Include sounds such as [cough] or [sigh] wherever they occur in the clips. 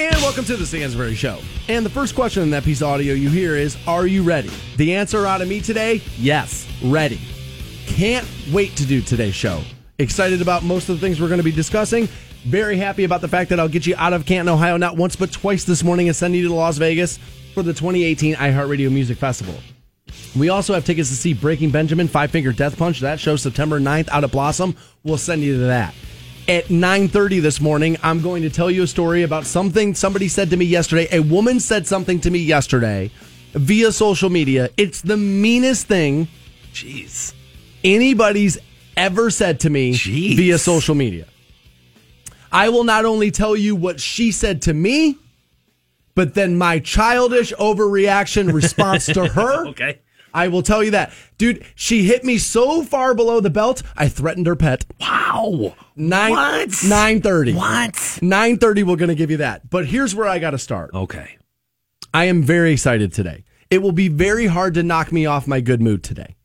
And welcome to the Stansbury Show. And the first question in that piece of audio you hear is Are you ready? The answer out of me today yes, ready. Can't wait to do today's show. Excited about most of the things we're going to be discussing. Very happy about the fact that I'll get you out of Canton, Ohio, not once but twice this morning and send you to Las Vegas for the 2018 iHeartRadio Music Festival. We also have tickets to see Breaking Benjamin, Five Finger Death Punch. That show September 9th out of Blossom. We'll send you to that. At 9:30 this morning, I'm going to tell you a story about something somebody said to me yesterday. A woman said something to me yesterday via social media. It's the meanest thing Jeez. anybody's ever said to me Jeez. via social media. I will not only tell you what she said to me, but then my childish overreaction response to her. [laughs] Okay. I will tell you that. Dude, she hit me so far below the belt, I threatened her pet. Wow. Nine, What? 9.30. What? 9.30, we're going to give you that. But here's where I got to start. Okay. I am very excited today. It will be very hard to knock me off my good mood today.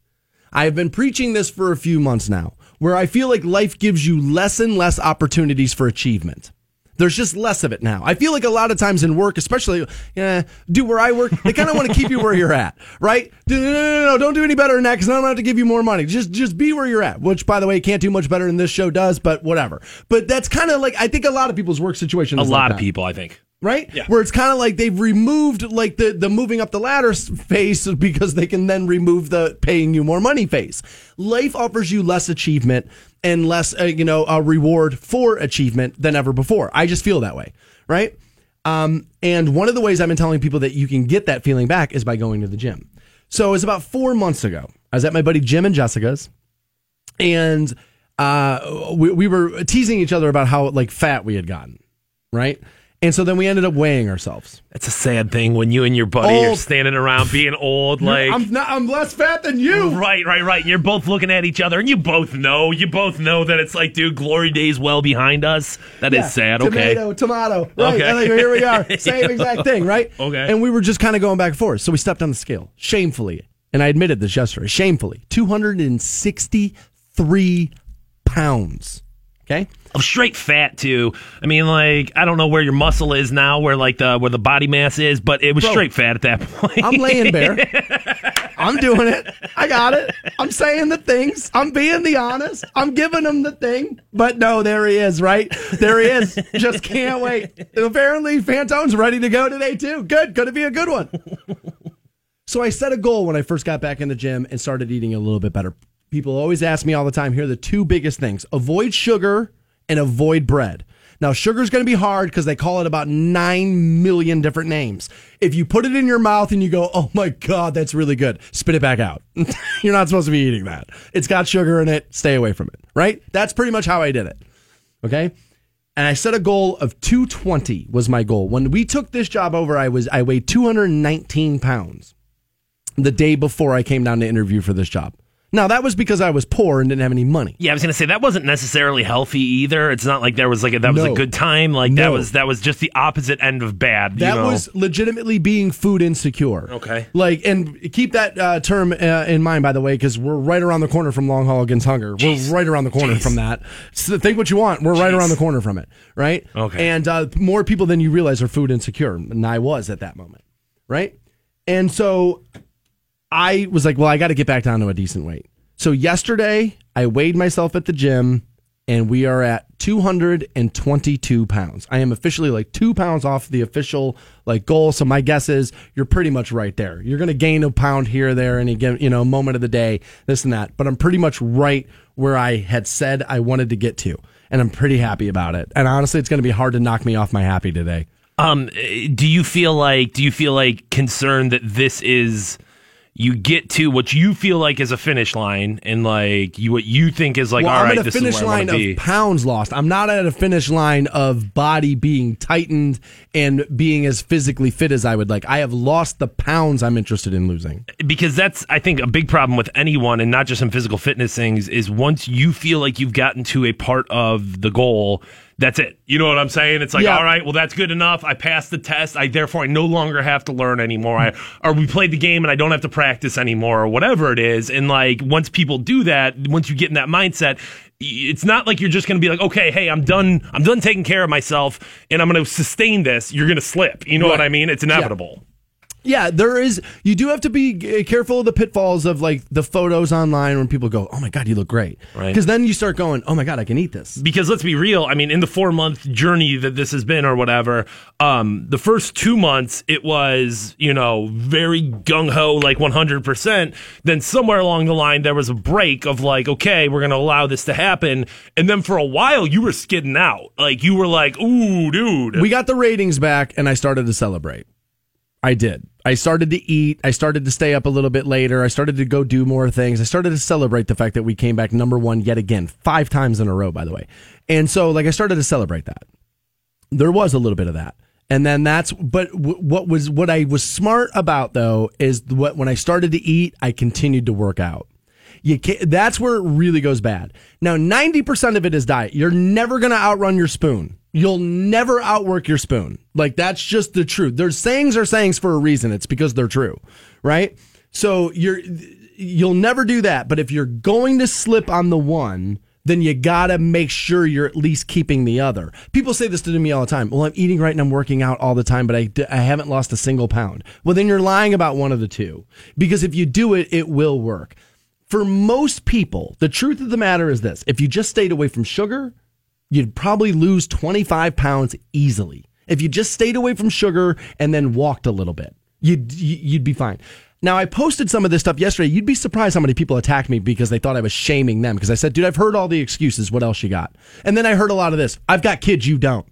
I have been preaching this for a few months now, where I feel like life gives you less and less opportunities for achievement. There's just less of it now. I feel like a lot of times in work, especially, yeah, do where I work, they kind of want to keep you where you're at, right? No, no, no, no, don't do any better than that because I'm going to have to give you more money. Just, just be where you're at, which, by the way, can't do much better than this show does, but whatever. But that's kind of like, I think a lot of people's work situation A lot like of people, I think. Right? Yeah. Where it's kind of like they've removed like the the moving up the ladder phase because they can then remove the paying you more money phase. Life offers you less achievement and less, uh, you know, a reward for achievement than ever before. I just feel that way, right? Um, and one of the ways I've been telling people that you can get that feeling back is by going to the gym. So it was about four months ago. I was at my buddy Jim and Jessica's, and uh, we, we were teasing each other about how like fat we had gotten, right? And so then we ended up weighing ourselves. It's a sad thing when you and your buddy are oh. standing around being old, like. I'm not. I'm less fat than you. Right, right, right. You're both looking at each other, and you both know, you both know that it's like, dude, glory days well behind us. That is Yeah, sad. Okay. Tomato, tomato. Right. Okay. And then here we are. [laughs] Same exact thing, right? Okay. And we were just kind of going back and forth. So we stepped on the scale, shamefully. And I admitted this yesterday, shamefully. 263 pounds. Okay. I'm straight fat too. I mean, like, I don't know where your muscle is now, where like the where the body mass is, but it was Bro, straight fat at that point. I'm laying bare. [laughs] I'm doing it. I got it. I'm saying the things. I'm being the honest. I'm giving him the thing. But no, there he is, right? There he is. Just can't wait. Apparently, Fantone's ready to go today, too. Good. Going to be a good one. So I set a goal when I first got back in the gym and started eating a little bit better. People always ask me all the time here are the two biggest things avoid sugar and avoid bread. Now, sugar's going to be hard because they call it about 9 million different names. If you put it in your mouth and you go, oh my God, that's really good, spit it back out. [laughs] You're not supposed to be eating that. It's got sugar in it. Stay away from it, right? That's pretty much how I did it. Okay. And I set a goal of 220 was my goal. When we took this job over, I was I weighed 219 pounds the day before I came down to interview for this job. Now that was because I was poor and didn't have any money. Yeah, I was gonna say that wasn't necessarily healthy either. It's not like there was like a, that was No. a good time. Like that No. was that was just the opposite end of bad. That you know? was legitimately being food insecure. Okay. Like, and keep that uh, term uh, in mind, by the way, because we're right around the corner from Long Haul Against Hunger. Jeez. We're right around the corner Jeez. from that. So think what you want. We're right Jeez. around the corner from it, right? Okay. And uh, more people than you realize are food insecure, and I was at that moment, right? And so I was like, well, I got to get back down to a decent weight. So yesterday, I weighed myself at the gym, and we are at 222 pounds. I am officially like two pounds off the official like goal. So my guess is you're pretty much right there. You're going to gain a pound here or there, any given you know moment of the day, this and that. But I'm pretty much right where I had said I wanted to get to, and I'm pretty happy about it. And honestly, it's going to be hard to knock me off my happy today. Um, eh, do you feel like do you feel like concerned that this is you get to what you feel like is a finish line and like you what you think is like well, all I'm right at a finish line of pounds lost. I'm not at a finish line of body being tightened and being as physically fit as I would like. I have lost the pounds I'm interested in losing. because that's I think a big problem with anyone and not just in physical fitness things is once you feel like you've gotten to a part of the goal that's it. You know what I'm saying? It's like, Yeah. all right, well, that's good enough. I passed the test. I therefore I no longer have to learn anymore. I or we played the game and I don't have to practice anymore or whatever it is. And like once people do that, once you get in that mindset, it's not like you're just going to be like, okay, hey, I'm done. I'm done taking care of myself, and I'm going to sustain this. You're going to slip. You know what I mean? It's inevitable. Yeah, there is. You do have to be uh, careful of the pitfalls of like the photos online when people go, "Oh my god, you look great," Right. Because then you start going, "Oh my god, I can eat this." because let's be real i mean in the four month journey that this has been or whatever um the first two months it was you know very gung-ho like 100% then somewhere along the line there was a break of like okay we're gonna allow this to happen and then for a while you were skidding out like you were like ooh dude We got the ratings back, and I started to celebrate. I did. I started to eat. I started to stay up a little bit later. I started to go do more things. I started to celebrate the fact that we came back number one yet again, five times in a row, by the way. And so, like, I started to celebrate that. There was a little bit of that. And then that's, but what was, what I was smart about though is what, when I started to eat, I continued to work out. You can't, that's where it really goes bad. Now, 90% of it is diet. You're never going to outrun your spoon. You'll never outwork your spoon. Like that's just the truth. There's sayings are sayings for a reason. It's because they're true, right? So you're, you'll never do that. But if you're going to slip on the one, then you gotta make sure you're at least keeping the other. People say this to me all the time. Well, I'm eating right and I'm working out all the time, but I, I haven't lost a single pound. Well, then you're lying about one of the two. Because if you do it, it will work. For most people, the truth of the matter is this if you just stayed away from sugar, you'd probably lose 25 pounds easily. If you just stayed away from sugar and then walked a little bit, you'd, you'd be fine. Now, I posted some of this stuff yesterday. You'd be surprised how many people attacked me because they thought I was shaming them. Because I said, dude, I've heard all the excuses. What else you got? And then I heard a lot of this. I've got kids, you don't.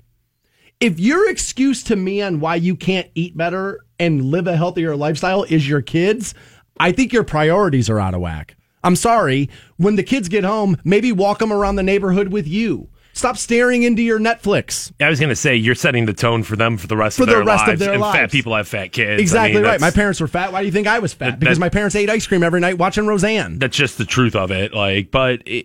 If your excuse to me on why you can't eat better and live a healthier lifestyle is your kids, I think your priorities are out of whack. I'm sorry. When the kids get home, maybe walk them around the neighborhood with you. Stop staring into your Netflix. I was gonna say you're setting the tone for them for the rest For of the their rest of their and fat people have fat kids. I Exactly mean, right. My parents were fat. Why do you think I was fat? That- Because that- my parents ate ice cream every night watching Roseanne. that's just the truth of it. Like, but i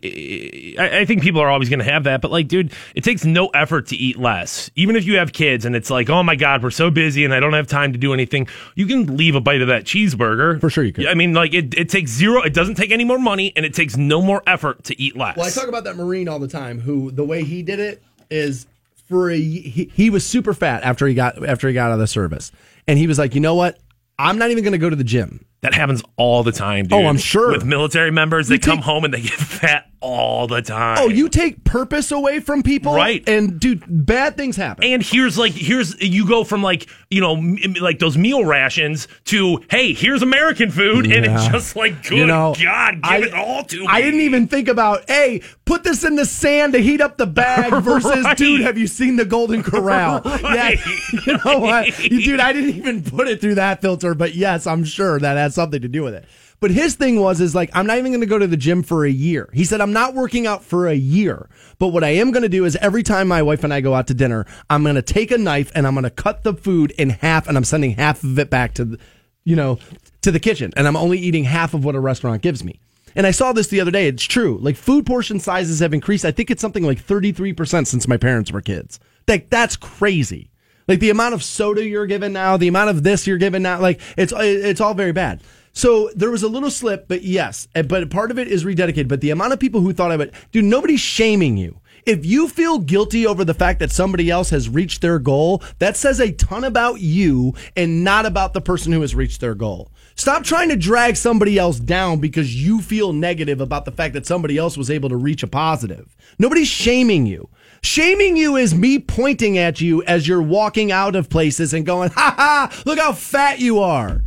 i I think people are always going to have that. But like, dude, it takes no effort to eat less. Even if you have kids and it's like, oh my god, we're so busy and I don't have time to do anything. You can leave a bite of that cheeseburger For sure you could. I mean, like, it, it takes zero. It doesn't take any more money and it takes no more effort to eat less. Well, I talk about that Marine all the time. Who the way he did it is for a he, he was super fat after he got after he got out of the service, and he was like, you know what? I'm not even going to go to the gym. That happens all the time, oh, dude. Oh, I'm sure. with military members, they come home and they get [laughs] fat all the time. Oh, you take purpose away from people, Right. And dude, bad things happen. And here's like here's you go from like you know m- like those meal rations to hey here's American food and it's just like good You know, God give I- it all to me. I didn't even think about, hey, put this in the sand to heat up the bag [laughs] versus, Right. dude, have you seen the Golden Corral? [laughs] Right. Yeah, you know what, dude, I didn't even put it through that filter, but yes, I'm sure that has something to do with it. But his thing was, is like, I'm not even going to go to the gym for a year. He said, I'm not working out for a year. But what I am going to do is every time my wife and I go out to dinner, I'm going to take a knife and I'm going to cut the food in half and I'm sending half of it back to, the, you know, to the kitchen. And I'm only eating half of what a restaurant gives me. And I saw this the other day. It's true. Like food portion sizes have increased. I think it's something like 33% since my parents were kids. Like that's crazy. Like the amount of soda you're given now, the amount of this you're given now, like it's it's all very bad. So there was a little slip, but yes, eh, but part of it is rededicated. But the amount of people who thought of it, dude, nobody's shaming you. If you feel guilty over the fact that somebody else has reached their goal, that says a ton about you and not about the person who has reached their goal. Stop trying to drag somebody else down because you feel negative about the fact that somebody else was able to reach a positive. Nobody's shaming you. Shaming you is me pointing at you as you're walking out of places and going, ha ha, look how fat you are.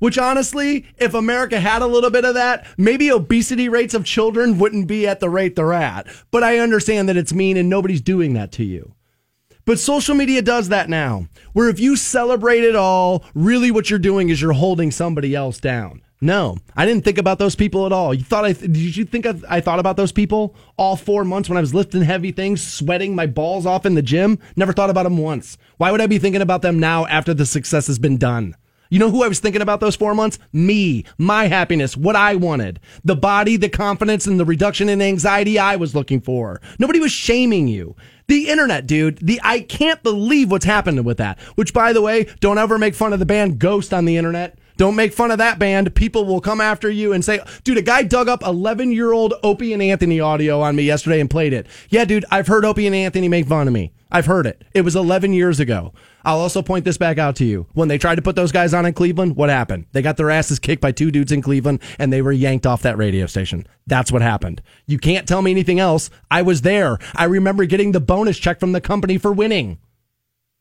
Which honestly, if America had a little bit of that, maybe obesity rates of children wouldn't be at the rate they're at. But I understand that it's mean and nobody's doing that to you. But social media does that now, where if you celebrate it all, really what you're doing is you're holding somebody else down. No, I didn't think about those people at all. You thought I did you think I, I thought about those people all four months when I was lifting heavy things, sweating my balls off in the gym? Never thought about them once. Why would I be thinking about them now after the success has been done? You know who I was thinking about those four months? Me, my happiness, what I wanted, the body, the confidence, and the reduction in anxiety I was looking for. Nobody was shaming you. The internet, dude. The I can't believe what's happened with that. Which, by the way, don't ever make fun of the band Ghost on the internet. Don't make fun of that band. People will come after you and say, dude, a guy dug up 11 year old Opie and Anthony audio on me yesterday and played it. Yeah, dude, I've heard Opie and Anthony make fun of me. I've heard it. It was 11 years ago. I'll also point this back out to you. When they tried to put those guys on in Cleveland, what happened? They got their asses kicked by two dudes in Cleveland and they were yanked off that radio station. That's what happened. You can't tell me anything else. I was there. I remember getting the bonus check from the company for winning.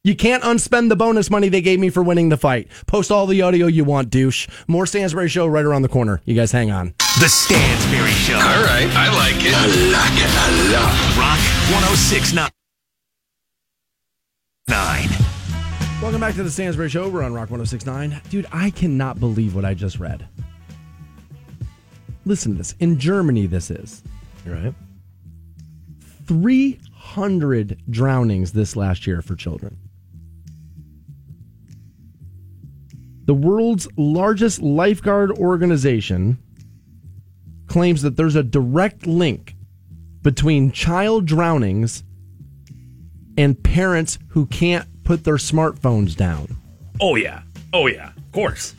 You can't unspend the bonus money they gave me for winning the fight. Post all the audio you want, douche. More Stansbury Show right around the corner. You guys hang on. The Stansbury Show. All right, I like it. I like it a lot. Rock 1069. Nine. Welcome back to the Stansbury Show. We're on Rock 1069. Dude, I cannot believe what I just read. Listen to this. In Germany, this is. Right. 300 drownings this last year for children. The world's largest lifeguard organization claims that there's a direct link between child drownings and parents who can't put their smartphones down. Oh yeah. Oh yeah. Of course.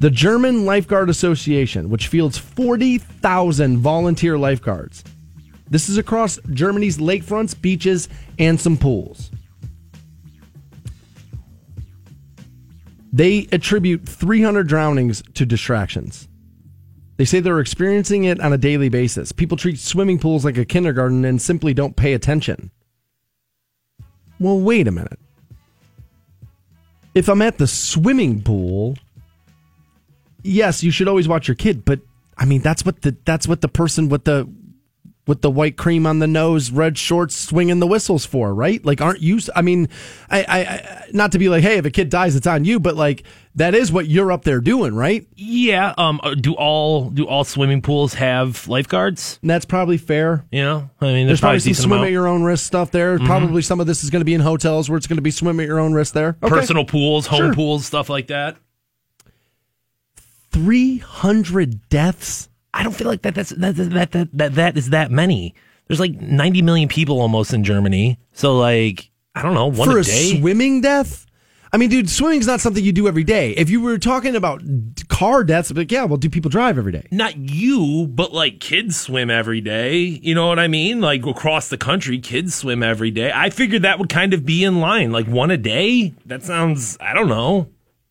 The German Lifeguard Association, which fields 40,000 volunteer lifeguards. This is across Germany's lakefronts, beaches, and some pools. They attribute 300 drownings to distractions. They say they're experiencing it on a daily basis. People treat swimming pools like a kindergarten and simply don't pay attention. Well, wait a minute. If I'm at the swimming pool, yes, you should always watch your kid, but I mean that's what the that's what the person with the with the white cream on the nose, red shorts, swinging the whistles for, right? Like, aren't you? I mean, I, I, I, not to be like, hey, if a kid dies, it's on you, but like that is what you're up there doing, right? Yeah. Um. uh, Do all do all swimming pools have lifeguards? And that's probably fair. You know. I mean, There's probably some decent swim amount. at your own risk stuff there. Probably some of this is going to be in hotels where it's going to be swim at your own risk there. Okay. personal pools, home Sure. pools, stuff like that. 300 deaths. I don't feel like that. That's that that that that, that is that many. There's like 90 million people almost in Germany. So like I don't know one for a a day. swimming death? I mean, dude, swimming's not something you do every day. If you were talking about car deaths, but yeah, well, do people drive every day? Not you, but like kids swim every day. You know what I mean? Like across the country, kids swim every day. I figured that would kind of be in line, like one a day. That sounds. I don't know.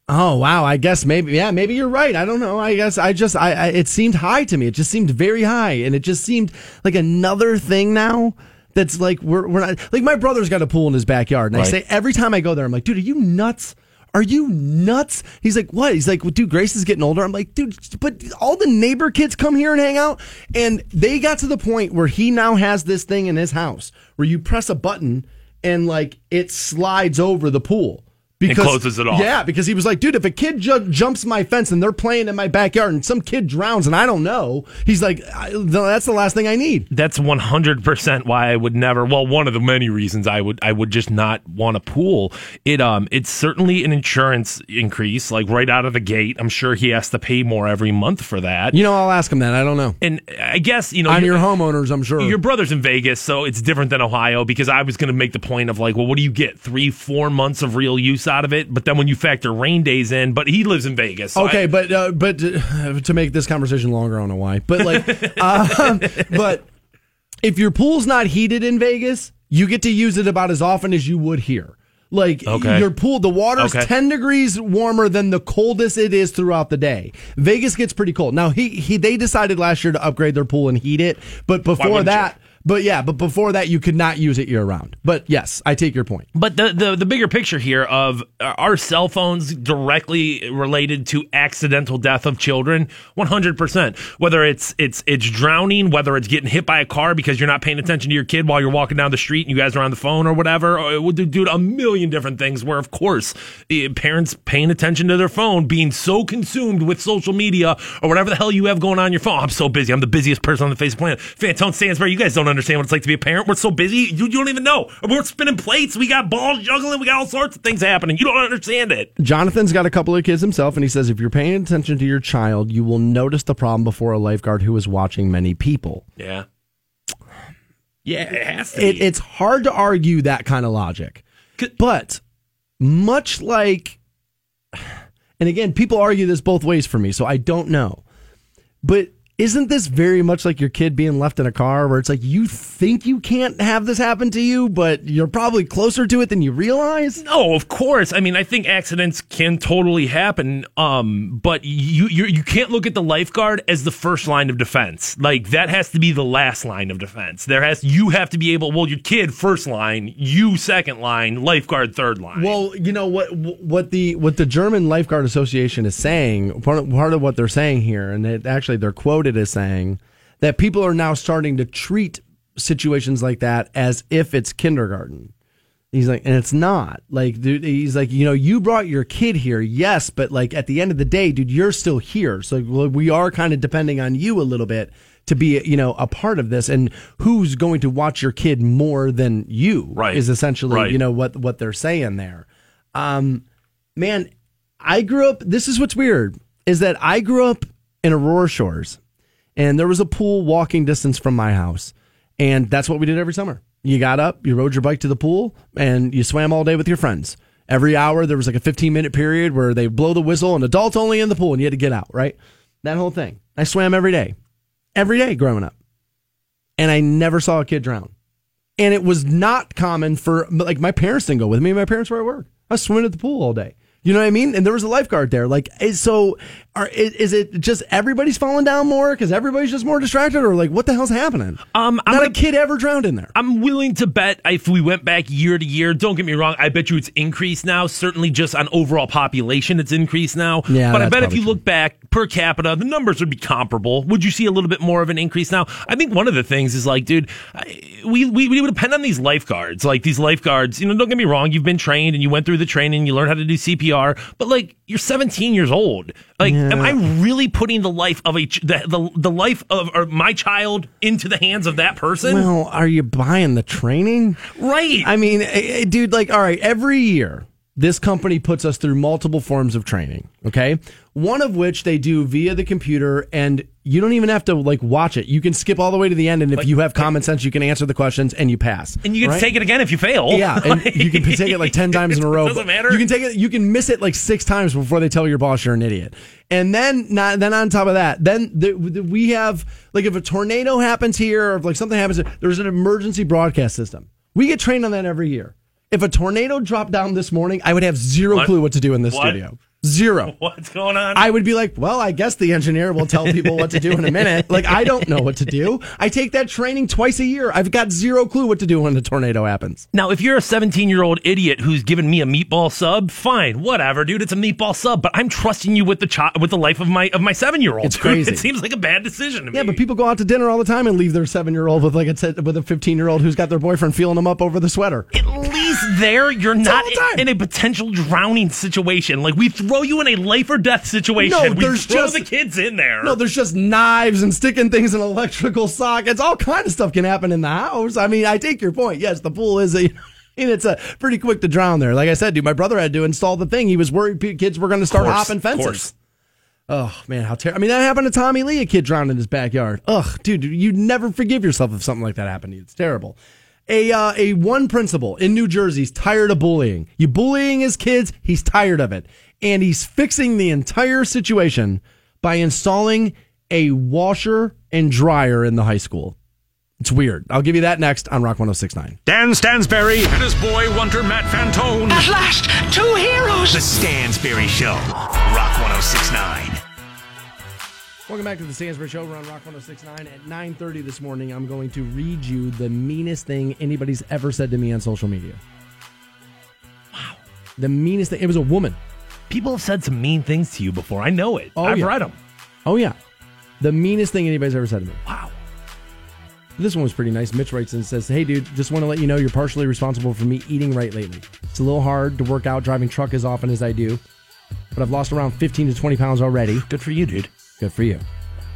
Oh wow, I guess maybe yeah, maybe you're right. I don't know. I guess I just I, I it seemed high to me. It just seemed very high, and it just seemed like another thing now. That's like we're we're not like my brother's got a pool in his backyard, and I say every time I go there, I'm like, dude, are you nuts? Are you nuts? He's like, what? He's like, well, dude, Grace is getting older. I'm like, dude, but all the neighbor kids come here and hang out, and they got to the point where he now has this thing in his house where you press a button and like it slides over the pool. Because, closes it off. Yeah, because he was like, dude, if a kid ju- jumps my fence and they're playing in my backyard and some kid drowns and I don't know, he's like, I, that's the last thing I need. That's 100% why I would never well one of the many reasons I would I would just not want a pool. It um it's certainly an insurance increase like right out of the gate. I'm sure he has to pay more every month for that. You know, I'll ask him that. I don't know. and I guess you know I'm your- your homeowners, I'm sure. Your brother's in Vegas, so it's different than Ohio because I was going to make the point of like, well, what do you get? Three, four months of real use out of it, but then when you factor rain days in, but he lives in Vegas. so okay, I- but uh, but uh, to make this conversation longer, I don't know why. But like, [laughs] um, but if your pool's not heated in Vegas, you get to use it about as often as you would here. Like Okay. your pool, the water's Okay. ten degrees warmer than the coldest it is throughout the day. Vegas gets pretty cold. Now he he they decided last year to upgrade their pool and heat it, but before that, but yeah, but before that you could not use it year round. But yes, I take your point. But the, the the bigger picture here of uh, are cell phones directly related to accidental death of children? One hundred percent. Whether it's it's it's drowning, whether it's getting hit by a car because you're not paying attention to your kid while you're walking down the street and you guys are on the phone or whatever, or it would do, a million different things. Where of course parents paying attention to their phone, being so consumed with social media or whatever the hell you have going on your phone. I'm so busy. I'm the busiest person on the face of the planet. Fantone Stansbury, you guys don't what it's like to be a parent. We're so busy. You, you don't even know. We're spinning plates. We got balls juggling. We got all sorts of things happening. You don't understand it. Jonathan's got a couple of kids himself, and he says if you're paying attention to your child, you will notice the problem before a lifeguard who is watching many people. Yeah. Yeah, it has to It, be. it's hard to argue that kind of logic. But much like, And again, people argue this both ways for me, so I don't know. But isn't this very much like your kid being left in a car where it's like you think you can't have this happen to you, but you're probably closer to it than you realize? No, of course. I mean, I think accidents can totally happen. Um, but you you you can't look at the lifeguard as the first line of defense. Like that has to be the last line of defense. There has you have to be able. Well, your kid first line, you second line, lifeguard third line. Well, you know what what the what the German Lifeguard Association is saying. Part of, part of what they're saying here, and it, actually they're quoted as saying that people are now starting to treat situations like that as if it's kindergarten. He's like, and it's not like, dude. He's like, you know, you brought your kid here, yes, but like at the end of the day, dude, you're still here. So we are kind of depending on you a little bit to be, you know, a part of this. And who's going to watch your kid more than you? Right. Is essentially, Right. you know, what what they're saying there. Um, man, I grew up. This is what's weird is that I grew up in Aurora Shores, and there was a pool walking distance from my house, and that's what we did every summer. You got up, you rode your bike to the pool, and you swam all day with your friends. Every hour there was like a 15 minute period where they blow the whistle and adults only in the pool, and you had to get out. Right, that whole thing. I swam every day, every day growing up, and I never saw a kid drown and it was not common for like my parents didn't go with me. My parents were at work. I was swimming at the pool all day. You know what I mean? And there was a lifeguard there. Like, eh, so are, is, is it just everybody's falling down more because everybody's just more distracted, or like what the hell's happening? Um, I'm not gonna- a kid ever drowned in there. I'm willing to bet if we went back year to year, don't get me wrong, I bet you it's increased now. Certainly just on overall population, it's increased now. Yeah, but I bet if you true. look back per capita, the numbers would be comparable. Would you see a little bit more of an increase now? I think one of the things is like, dude, I- we, we, we would depend on these lifeguards. Like these lifeguards, you know, don't get me wrong, you've been trained and you went through the training, you learned how to do CPR, but like, you're 17 years old. Like, am I really putting the life of a, ch- the, the, the life of my child into the hands of that person? Well, are you buying the training? right. I mean, eh, eh, dude, like, all right, every year this company puts us through multiple forms of training. Okay, one of which they do via the computer, and you don't even have to like watch it. You can skip all the way to the end, and if you have common sense, you can answer the questions and you pass. And you can right? take it again if you fail. Yeah, and [laughs] you can take it like ten [laughs] times in a row. Doesn't matter. You can take it. You can miss it like six times before they tell your boss you're an idiot. And then, not, then on top of that, then the, the, we have like if a tornado happens here, or if like something happens, there's an emergency broadcast system. We get trained on that every year. If a tornado dropped down this morning, I would have zero What? clue what to do in this What? studio. Zero. [laughs] What's going on? I would be like, well, I guess the engineer will tell people what to do in a minute. [laughs] Like, I don't know what to do. I take that training twice a year. I've got zero clue what to do when a tornado happens. now, if you're a 17 year old idiot who's giving me a meatball sub, fine, whatever, dude. It's a meatball sub, but I'm trusting you with the chi- with the life of my of my seven year old. It's [laughs] crazy. It seems like a bad decision to me. Yeah, but people go out to dinner all the time and leave their seven year old with like a t- with a fifteen year old who's got their boyfriend feeling them up over the sweater. At least there, you're not the in a potential drowning situation. Like we throw you in a life or death situation. No, we there's throw just- the kids in there. No, there's just knives and sticking things in electrical sockets. All kind of stuff can happen in the house. I mean, I take your point. Yes, the pool is a. [laughs] And it's a pretty quick to drown there. Like I said, dude, my brother had to install the thing. He was worried kids were going to start Course, hopping fences. course. Oh man, how terrible! I mean, that happened to Tommy Lee. A kid drowned in his backyard. Ugh, dude, you'd never forgive yourself if something like that happened to you. It's terrible. A uh, a one principal in New Jersey's tired of bullying. You bullying his kids. He's tired of it, and he's fixing the entire situation by installing a washer and dryer in the high school. It's weird. I'll give you that next on Rock 1069. Dan Stansbury and his boy wonder Matt Fantone. At last, two heroes. The Stansbury Show. Rock 1069. Welcome back to the Stansbury Show. We're on Rock 1069 at 9.30 this morning. I'm going to read you the meanest thing anybody's ever said to me on social media. Wow. The meanest thing. It was a woman. People have said some mean things to you before. I know it. Oh, I've yeah. read them. Oh, yeah. The meanest thing anybody's ever said to me. Wow. This one was pretty nice. Mitch writes and says, Hey, dude, just want to let you know you're partially responsible for me eating right lately. It's a little hard to work out driving truck as often as I do, but I've lost around 15 to 20 pounds already. Good for you, dude. Good for you.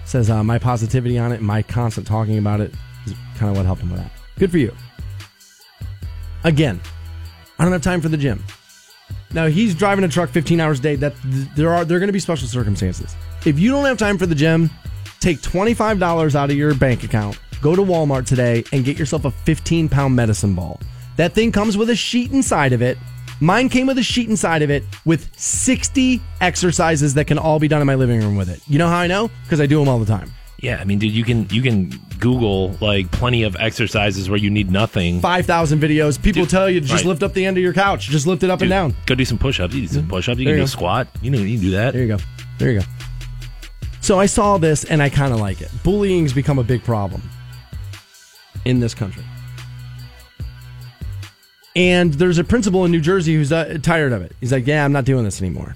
Says uh, my positivity on it and my constant talking about it is kind of what helped him with that. Good for you. Again, I don't have time for the gym. Now he's driving a truck 15 hours a day. That there are there are going to be special circumstances. If you don't have time for the gym, take $25 out of your bank account, go to Walmart today and get yourself a 15 pound medicine ball. That thing comes with a sheet inside of it Mine came with a sheet inside of it with 60 exercises that can all be done in my living room with it. You know how I know? Because I do them all the time. Yeah, I mean, dude, you can you can Google like plenty of exercises where you need nothing. 5,000 videos. People Dude, tell you to just right. lift up the end of your couch. Just lift it up and down. Go do some push-ups. You do some push-ups. You There can you do a squat. You know, you can do that. There you go. There you go. So I saw this and I kind of like it. Bullying's become a big problem in this country. And there's a principal in New Jersey who's uh, tired of it. He's like, "Yeah, I'm not doing this anymore."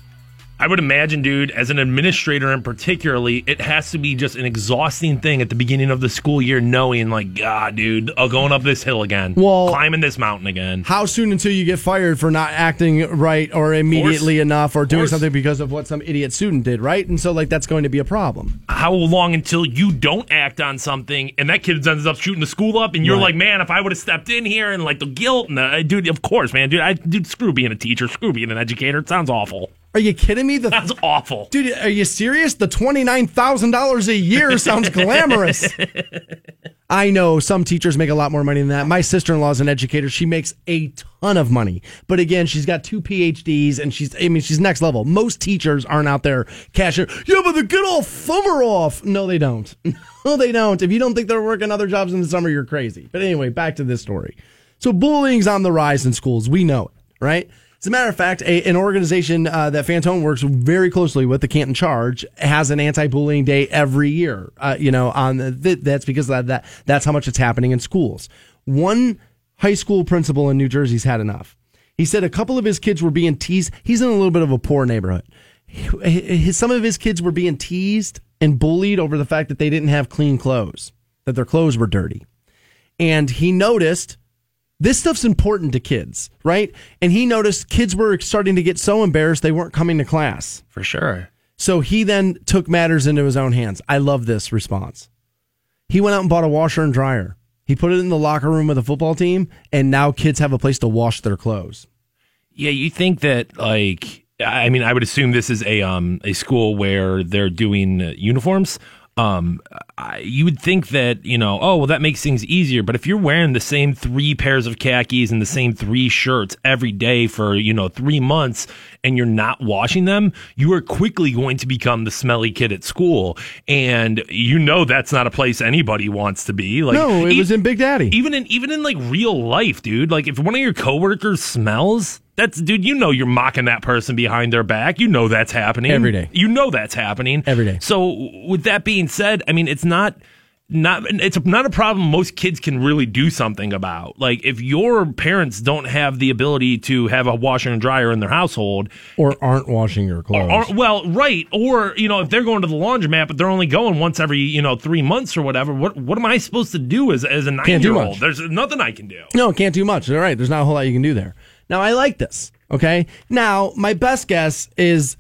I would imagine, dude, as an administrator and particularly, it has to be just an exhausting thing at the beginning of the school year, knowing like, God, dude, uh, going up this hill again, Well- climbing this mountain again. How soon until you get fired for not acting right or immediately enough or doing something because of what some idiot student did, right? And so like that's going to be a problem. How long until you don't act on something and that kid ends up shooting the school up, and you're Right. like, man, if I would have stepped in here and like the guilt and the dude, of course, man, dude, I dude, screw being a teacher, screw being an educator. It sounds awful. Are you kidding me? The Sounds awful. Dude, are you serious? The $29,000 a year sounds [laughs] glamorous. I know some teachers make a lot more money than that. My sister in law is an educator. She makes a ton of money. But again, she's got two PhDs and she's, I mean, she's next level. Most teachers aren't out there cashing, yeah, but they get all summer off. No, they don't. [laughs] No, they don't. If you don't think they're working other jobs in the summer, you're crazy. But anyway, back to this story. So bullying's on the rise in schools. We know it, right? As a matter of fact, a, an organization uh, that Fantone works very closely with, the Canton Charge, has an anti-bullying day every year. Uh, you know, on the, th- that's because that, that that's how much it's happening in schools. One high school principal in New Jersey's had enough. He said a couple of his kids were being teased. He's in a little bit of a poor neighborhood. His, some of his kids were being teased and bullied over the fact that they didn't have clean clothes, that their clothes were dirty. And he noticed this stuff's important to kids, right? And he noticed kids were starting to get so embarrassed they weren't coming to class. For sure. So he then took matters into his own hands. I love this response. He went out and bought a washer and dryer. He put it in the locker room of the football team, and now kids have a place to wash their clothes. Yeah, you think that like I mean, I would assume this is a um a school where they're doing uniforms. Um, I, you would think that you know, oh well, that makes things easier. But if you're wearing the same three pairs of khakis and the same three shirts every day for you know three months, and you're not washing them, you are quickly going to become the smelly kid at school, and you know that's not a place anybody wants to be. Like, No, it e- was in Big Daddy. even in even in like real life, dude. Like if one of your coworkers smells, that's dude. You know you're mocking that person behind their back. You know that's happening Every day. You know that's happening Every day. So with that being said, I mean it's not. Not it's not a problem most kids can really do something about. Like if your parents don't have the ability to have a washer and dryer in their household, or aren't washing your clothes. or, well, right, or you know, if they're going to the laundromat, but they're only going once every you know three months or whatever, what what am I supposed to do as as a nine Can't do year much. old? There's nothing I can do. No, can't do much. All right, there's not a whole lot you can do there. Now, I like this. Okay. Now, my best guess is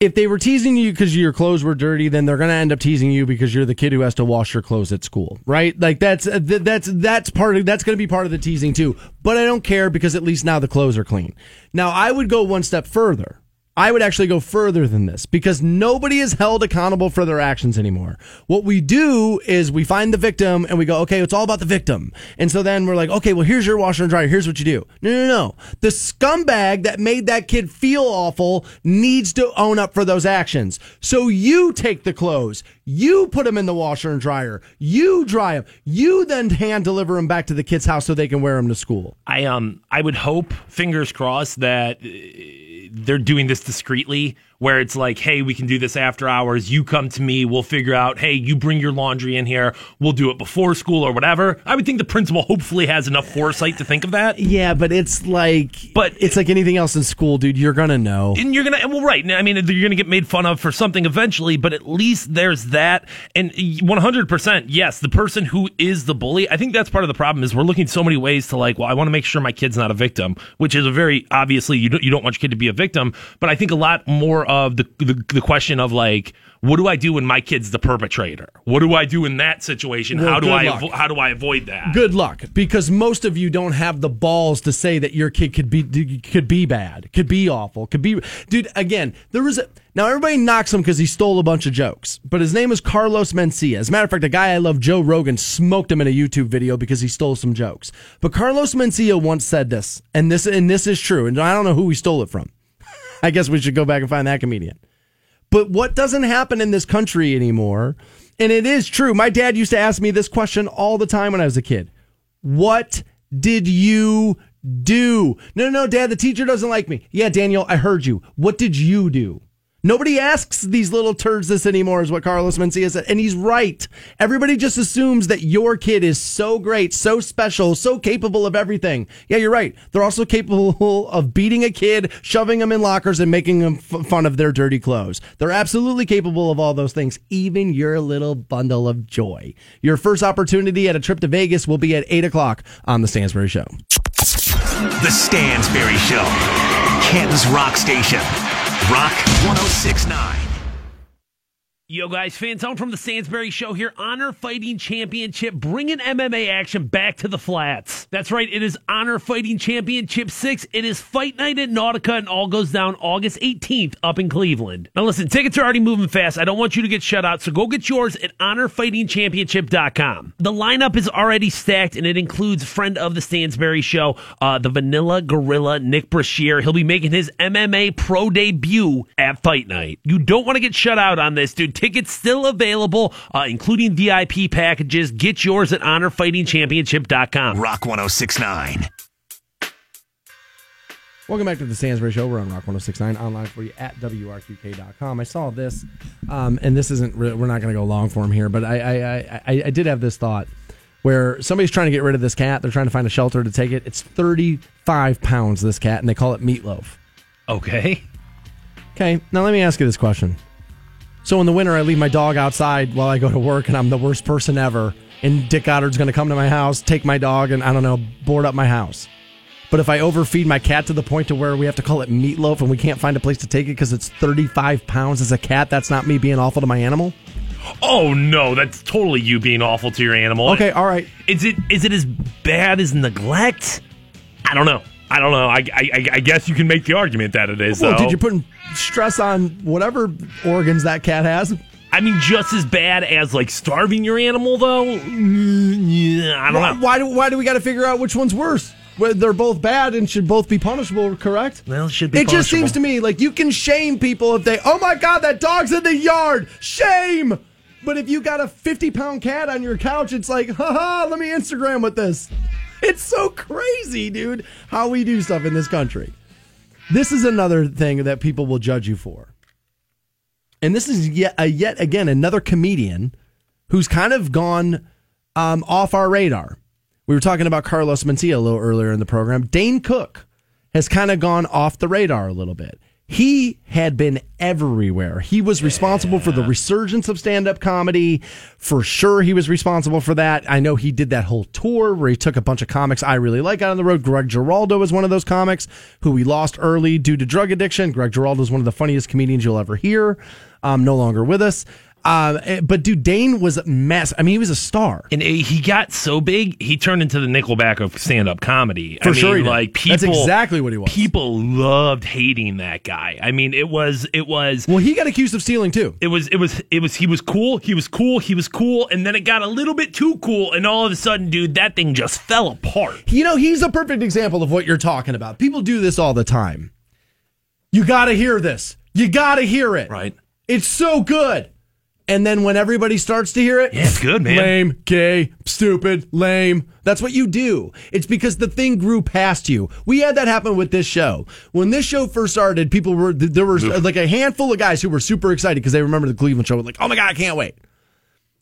if they were teasing you because your clothes were dirty, then they're going to end up teasing you because you're the kid who has to wash your clothes at school, right? Like that's uh, that's that's part of that's going to be part of the teasing too. But I don't care because at least now the clothes are clean. Now, I would go one step further. I would actually go further than this because nobody is held accountable for their actions anymore. What we do is we find the victim and we go, okay, it's all about the victim. And so then we're like, okay, well, here's your washer and dryer. Here's what you do. No, no, no. The scumbag that made that kid feel awful needs to own up for those actions. So you take the clothes, you put them in the washer and dryer, you dry them, you then hand deliver them back to the kid's house so they can wear them to school. I um I would hope, fingers crossed, that they're doing this discreetly, where it's like, hey, we can do this after hours. You come to me, we'll figure out. Hey, you bring your laundry in here. We'll do it before school or whatever. I would think the principal hopefully has enough foresight to think of that. Yeah, but it's like, But- it's like anything else in school, dude. You're gonna know. And you're gonna well, right? I mean, you're gonna get made fun of for something eventually, but at least there's that. And 100, percent yes, the person who is the bully. I think that's part of the problem is we're looking so many ways to like. Well, I want to make sure my kid's not a victim, which is a very obviously you don't you don't want your kid to be a victim. But I think a lot more of the the, the question of like, What do I do when my kid's the perpetrator? What do I do in that situation? Well, how do I avo- how do I avoid that? Good luck, because most of you don't have the balls to say that your kid could be could be bad, could be awful, could be. Dude, again, there was a now everybody knocks him because he stole a bunch of jokes, but his name is Carlos Mencia. As a matter of fact, a guy I love, Joe Rogan, smoked him in a YouTube video because he stole some jokes. But Carlos Mencia once said this, and this and this is true, and I don't know who he stole it from. I guess we should go back and find that comedian. But what doesn't happen in this country anymore, and it is true. My dad used to ask me this question all the time when I was a kid. What did you do? No, no, no, dad, the teacher doesn't like me. Yeah, Daniel, I heard you. What did you do? Nobody asks these little turds this anymore, is what Carlos Mencia said. And he's right. Everybody just assumes that your kid is so great, so special, so capable of everything. Yeah, you're right. They're also capable of beating a kid, shoving them in lockers, and making them f- fun of their dirty clothes. They're absolutely capable of all those things, even your little bundle of joy. Your first opportunity at a trip to Vegas will be at 8 o'clock on The Stansbury Show. The Stansbury Show. Canton's Rock Station. Rock 1069. Yo, guys, fans, I'm from the Stansbury Show here. Honor Fighting Championship, bringing MMA action back to the flats. That's right, it is Honor Fighting Championship 6. It is Fight Night at Nautica, and all goes down August 18th up in Cleveland. Now, listen, tickets are already moving fast. I don't want you to get shut out, so go get yours at honorfightingchampionship.com. The lineup is already stacked, and it includes friend of the Stansbury Show, uh, the Vanilla Gorilla, Nick Brashear. He'll be making his MMA pro debut at Fight Night. You don't want to get shut out on this, dude. Tickets still available, uh, including VIP packages. Get yours at honorfightingchampionship.com. Rock 1069. Welcome back to the Stansbury Show. We're on Rock 1069 online for you at WRQK.com. I saw this, um, and this isn't, re- we're not going to go long form here, but I, I, I, I, I did have this thought where somebody's trying to get rid of this cat. They're trying to find a shelter to take it. It's 35 pounds, this cat, and they call it meatloaf. Okay. Okay, now let me ask you this question. So in the winter, I leave my dog outside while I go to work, and I'm the worst person ever. And Dick Goddard's going to come to my house, take my dog, and I don't know, board up my house. But if I overfeed my cat to the point to where we have to call it meatloaf and we can't find a place to take it because it's 35 pounds as a cat, that's not me being awful to my animal. Oh no, that's totally you being awful to your animal. Okay, all right. Is it is it as bad as neglect? I don't know. I don't know. I, I, I guess you can make the argument that it is. Well, though. did you putting stress on whatever organs that cat has? I mean, just as bad as like starving your animal, though. Mm, Yeah, I don't Why, know. why do why do we got to figure out which one's worse? Well, They're both bad and should both be punishable, correct? Well, it should be It just seems to me like you can shame people if they, oh my God, that dog's in the yard. Shame. But if you got a 50 pound cat on your couch, it's like, haha, let me Instagram with this. It's so crazy, dude, how we do stuff in this country. This is another thing that people will judge you for. And this is yet, yet again another comedian who's kind of gone um, off our radar. We were talking about Carlos Mencia a little earlier in the program. Dane Cook has kind of gone off the radar a little bit. He had been everywhere. He was responsible for the resurgence of stand up comedy. For sure, he was responsible for that. I know he did that whole tour where he took a bunch of comics I really like out on the road. Greg Giraldo was one of those comics who we lost early due to drug addiction. Greg Giraldo is one of the funniest comedians you'll ever hear. Um, no longer with us. Uh, eh, but dude, Dane was mass. I mean, he was a star. And uh, he got so big, he turned into the Nickelback of stand-up comedy. For I sure mean, he like people. That's exactly what he was. People loved hating that guy. I mean, it was, it was. Well, he got accused of stealing too. It was, it was, it was, he was cool, he was cool, he was cool, and then it got a little bit too cool, and all of a sudden, dude, that thing just fell apart. You know, he's a perfect example of what you're talking about. People do this all the time. You got to hear this. You got to hear it. Right. It's so good. And then when everybody starts to hear it, Yeah, it's good, man. Lame, gay, stupid, lame. That's what you do. It's because the thing grew past you. We had that happen with this show. When this show first started, people were there were like a handful of guys who were super excited because they remember the Cleveland show. Like, oh my god, I can't wait.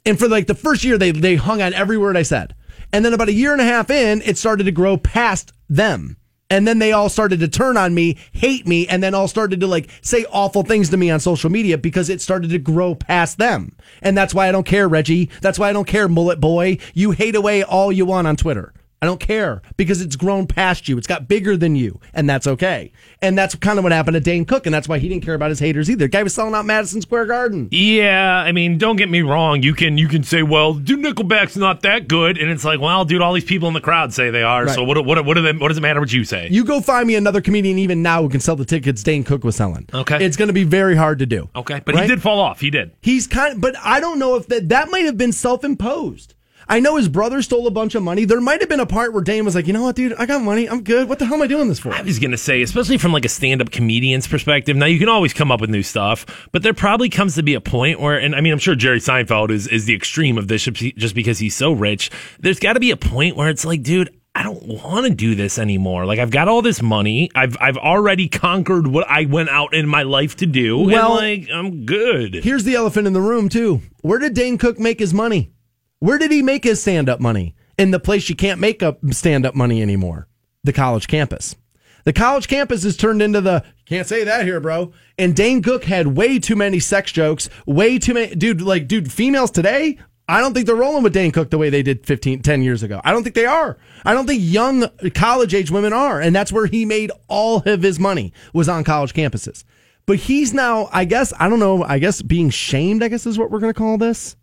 And for like the first year, they they hung on every word I said. And then about a year and a half in, it started to grow past them. And then they all started to turn on me, hate me, and then all started to like say awful things to me on social media because it started to grow past them. And that's why I don't care, Reggie. That's why I don't care, Mullet Boy. You hate away all you want on Twitter. I don't care because it's grown past you. It's got bigger than you, and that's okay. And that's kind of what happened to Dane Cook, and that's why he didn't care about his haters either. The guy was selling out Madison Square Garden. Yeah, I mean, don't get me wrong. You can you can say, well, dude, Nickelback's not that good, and it's like, well, dude, all these people in the crowd say they are. Right. So what what what, do they, what does it matter what you say? You go find me another comedian even now who can sell the tickets Dane Cook was selling. Okay. It's going to be very hard to do. okay, but Right? he did fall off. He did. He's kind of, but I don't know if that, that might have been self imposed. I know his brother stole a bunch of money. There might have been a part where Dane was like, you know what, dude, I got money. I'm good. What the hell am I doing this for? I was gonna say, especially from like a stand-up comedian's perspective. Now you can always come up with new stuff, but there probably comes to be a point where, and I mean, I'm sure Jerry Seinfeld is is the extreme of this, just because he's so rich. There's got to be a point where it's like, dude. I don't want to do this anymore. Like I've got all this money. I've I've already conquered what I went out in my life to do. Well- and like I'm good. Here's the elephant in the room, too. Where did Dane Cook make his money? Where did he make his stand up money? In the place you can't make up stand up money anymore the college campus. The college campus has turned into the can't say that here, bro. And Dane Cook had way too many sex jokes, way too many dude, like dude, females today, I don't think they're rolling with Dane Cook the way they did 15, 10 years ago. I don't think they are. I don't think young college age women are. And that's where he made all of his money was on college campuses. But he's now, I guess, I don't know, I guess being shamed, I guess is what we're going to call this.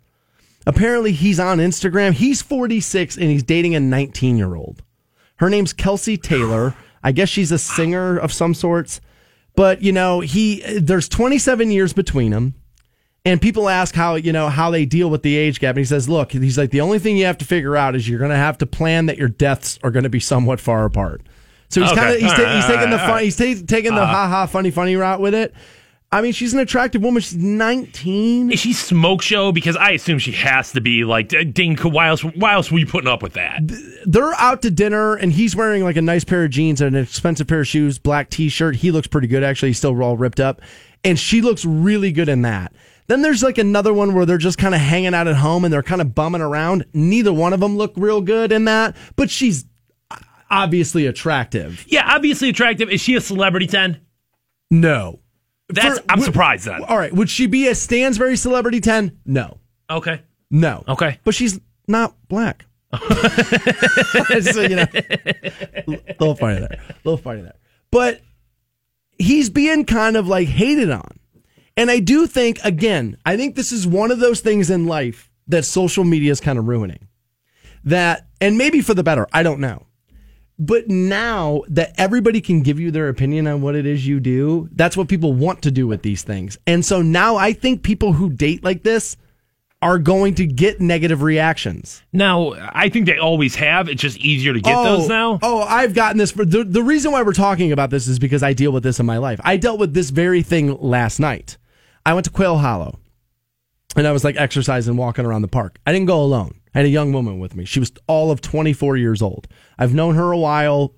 Apparently he's on Instagram. He's 46 and he's dating a 19 year old. Her name's Kelsi Taylor. I guess she's a singer of some sorts. But, you know, he, there's 27 years between them. And people ask how, you know, how they deal with the age gap. And he says, look, he's like, the only thing you have to figure out is you're going to have to plan that your deaths are going to be somewhat far apart. So he's Okay. kind of, he's, ta- right, he's taking the right, he's ta- taking the ha ha funny funny route with it. I mean, she's an attractive woman. She's 19. Is she smoke show? Because I assume she has to be like Dane. Why else? Why else were you putting up with that? they're out to dinner and he's wearing like a nice pair of jeans and an expensive pair of shoes, black t-shirt. He looks pretty good actually. He's still all ripped up. And she looks really good in that. Then there's like another one where they're just kind of hanging out at home and they're kind of bumming around. Neither one of them look real good in that, but she's uh, obviously attractive. Yeah, obviously attractive. Is she a celebrity? Ten. No. That's. For- I'm would- surprised then. All right, would she be a Stansbury celebrity 10? No. Okay. No. Okay. But she's not black. [laughs] so, you know, little funny there. little funny there. But he's being kind of like hated on. And I do think, again, I think this is one of those things in life that social media is kind of ruining. That, and maybe for the better, I don't know. But now that everybody can give you their opinion on what it is you do, that's what people want to do with these things. And so now I think people who date like this are going to get negative reactions. Now, I think they always have. It's just easier to get oh, those now. Oh, I've gotten this for the, the reason why we're talking about this is because I deal with this in my life. I dealt with this very thing last night. I went to Quail Hollow and I was like exercising, walking around the park. I didn't go alone. I had a young woman with me. She was all of 24 years old. I've known her a while.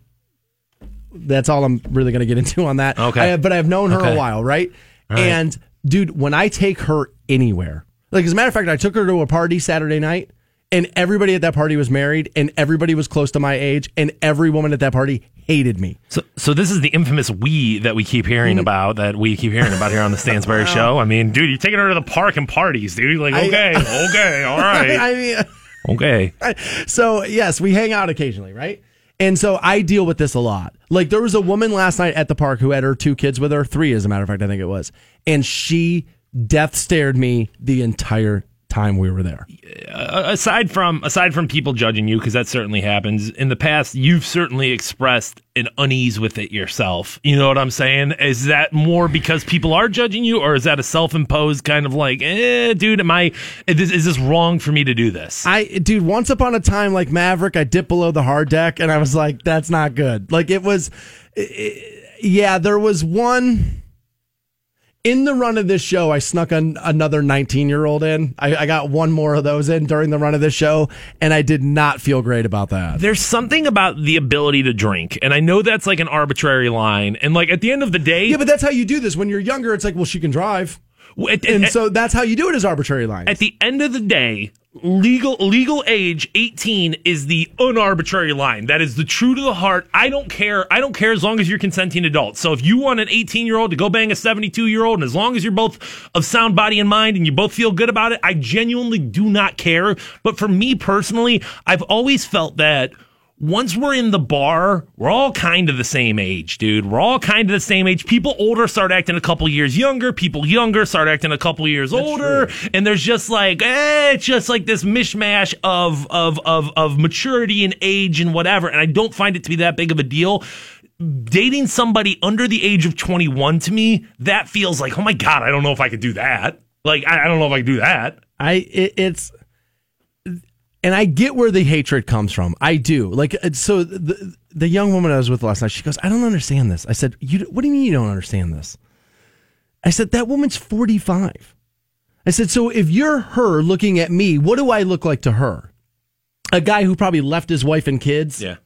That's all I'm really going to get into on that. Okay. I, but I've known her Okay. a while, right? right. And dude, when I take her anywhere, like as a matter of fact, I took her to a party Saturday night, and everybody at that party was married, and everybody was close to my age, and every woman at that party hated me. So, so this is the infamous we that we keep Mm. hearing about. That we keep hearing about here on the Stansbury [laughs] Show. I mean, dude, you're taking her to the park and parties, dude. Like, I- okay, [laughs] okay, all right, [laughs] I mean, okay. so yes, we hang out occasionally, right? And so I deal with this a lot. Like there was a woman last night at the park who had her two kids with her, three as a matter of fact, I think it was, and she death stared me the entire time we were there. aside from aside from people judging you because that certainly happens in the past you've certainly expressed an unease with it yourself you know what i'm saying is that more because people are judging you or is that a self-imposed kind of like eh dude am i is this, is this wrong for me to do this I, dude, once upon a time, like Maverick, I dipped below the hard deck, and I was like, "That's not good." Like it was, it- yeah. There was one in the run of this show. I snuck an, another nineteen-year-old in. I, I got one more of those in during the run of this show, and I did not feel great about that. there's something about the ability to drink and i know that's like an arbitrary line and like at the end of the day Yeah, but that's how you do this. When you're younger, it's like, well, she can drive, at, and at- so that's how you do it. Is arbitrary lines. at the end of the day, legal legal age 18 is the unarbitrary line. That is the true to the heart. I don't care. I don't care as long as you're consenting adults. So if you want an 18 year old to go bang a 72 year old, and as long as you're both of sound body and mind and you both feel good about it, I genuinely do not care. But for me personally, I've always felt that once we're in the bar, we're all kind of the same age, dude. We're all kind of the same age. People older start acting a couple years younger. People younger start acting a couple years older. And there's just like, eh, it's just like this mishmash of, of, of, of maturity and age and whatever. And I don't find it to be that big of a deal. Dating somebody under the age of 21 to me, that feels like, oh my God, I don't know if I could do that. Like, I, I don't know if I could do that. I it, it's and I get where the hatred comes from. I do. Like uh, so the the young woman I was with last night, she goes, "I don't understand this." I said, "You what do you mean you don't understand this?" I said, "That woman's 45." I said, "So if you're her looking at me, what do I look like to her?" A guy who probably left his wife and kids Yeah.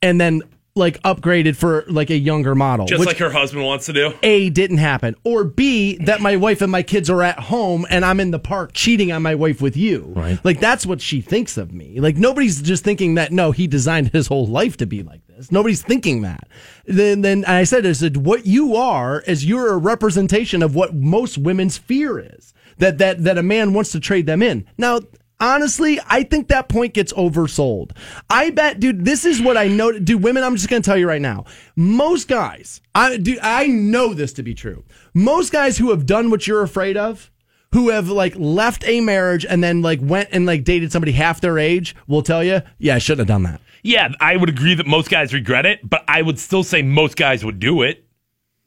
and then like upgraded for like a younger model. Just which- like her husband wants to do. a didn't happen or b that my wife and my kids are at home and i'm in the park cheating on my wife with you Right. like that's what she thinks of me like nobody's just thinking that no he designed his whole life to be like this nobody's thinking that then then i said i said what you are is you're a representation of what most women's fear is that that that a man wants to trade them in now Honestly, I think that point gets oversold. I bet, dude, this is what I know. Dude, women, I'm just going to tell you right now. Most guys, I, dude, I know this to be true. Most guys who have done what you're afraid of, who have like left a marriage and then like went and like dated somebody half their age, will tell you, yeah, I shouldn't have done that. Yeah, I would agree that most guys regret it, but I would still say most guys would do it.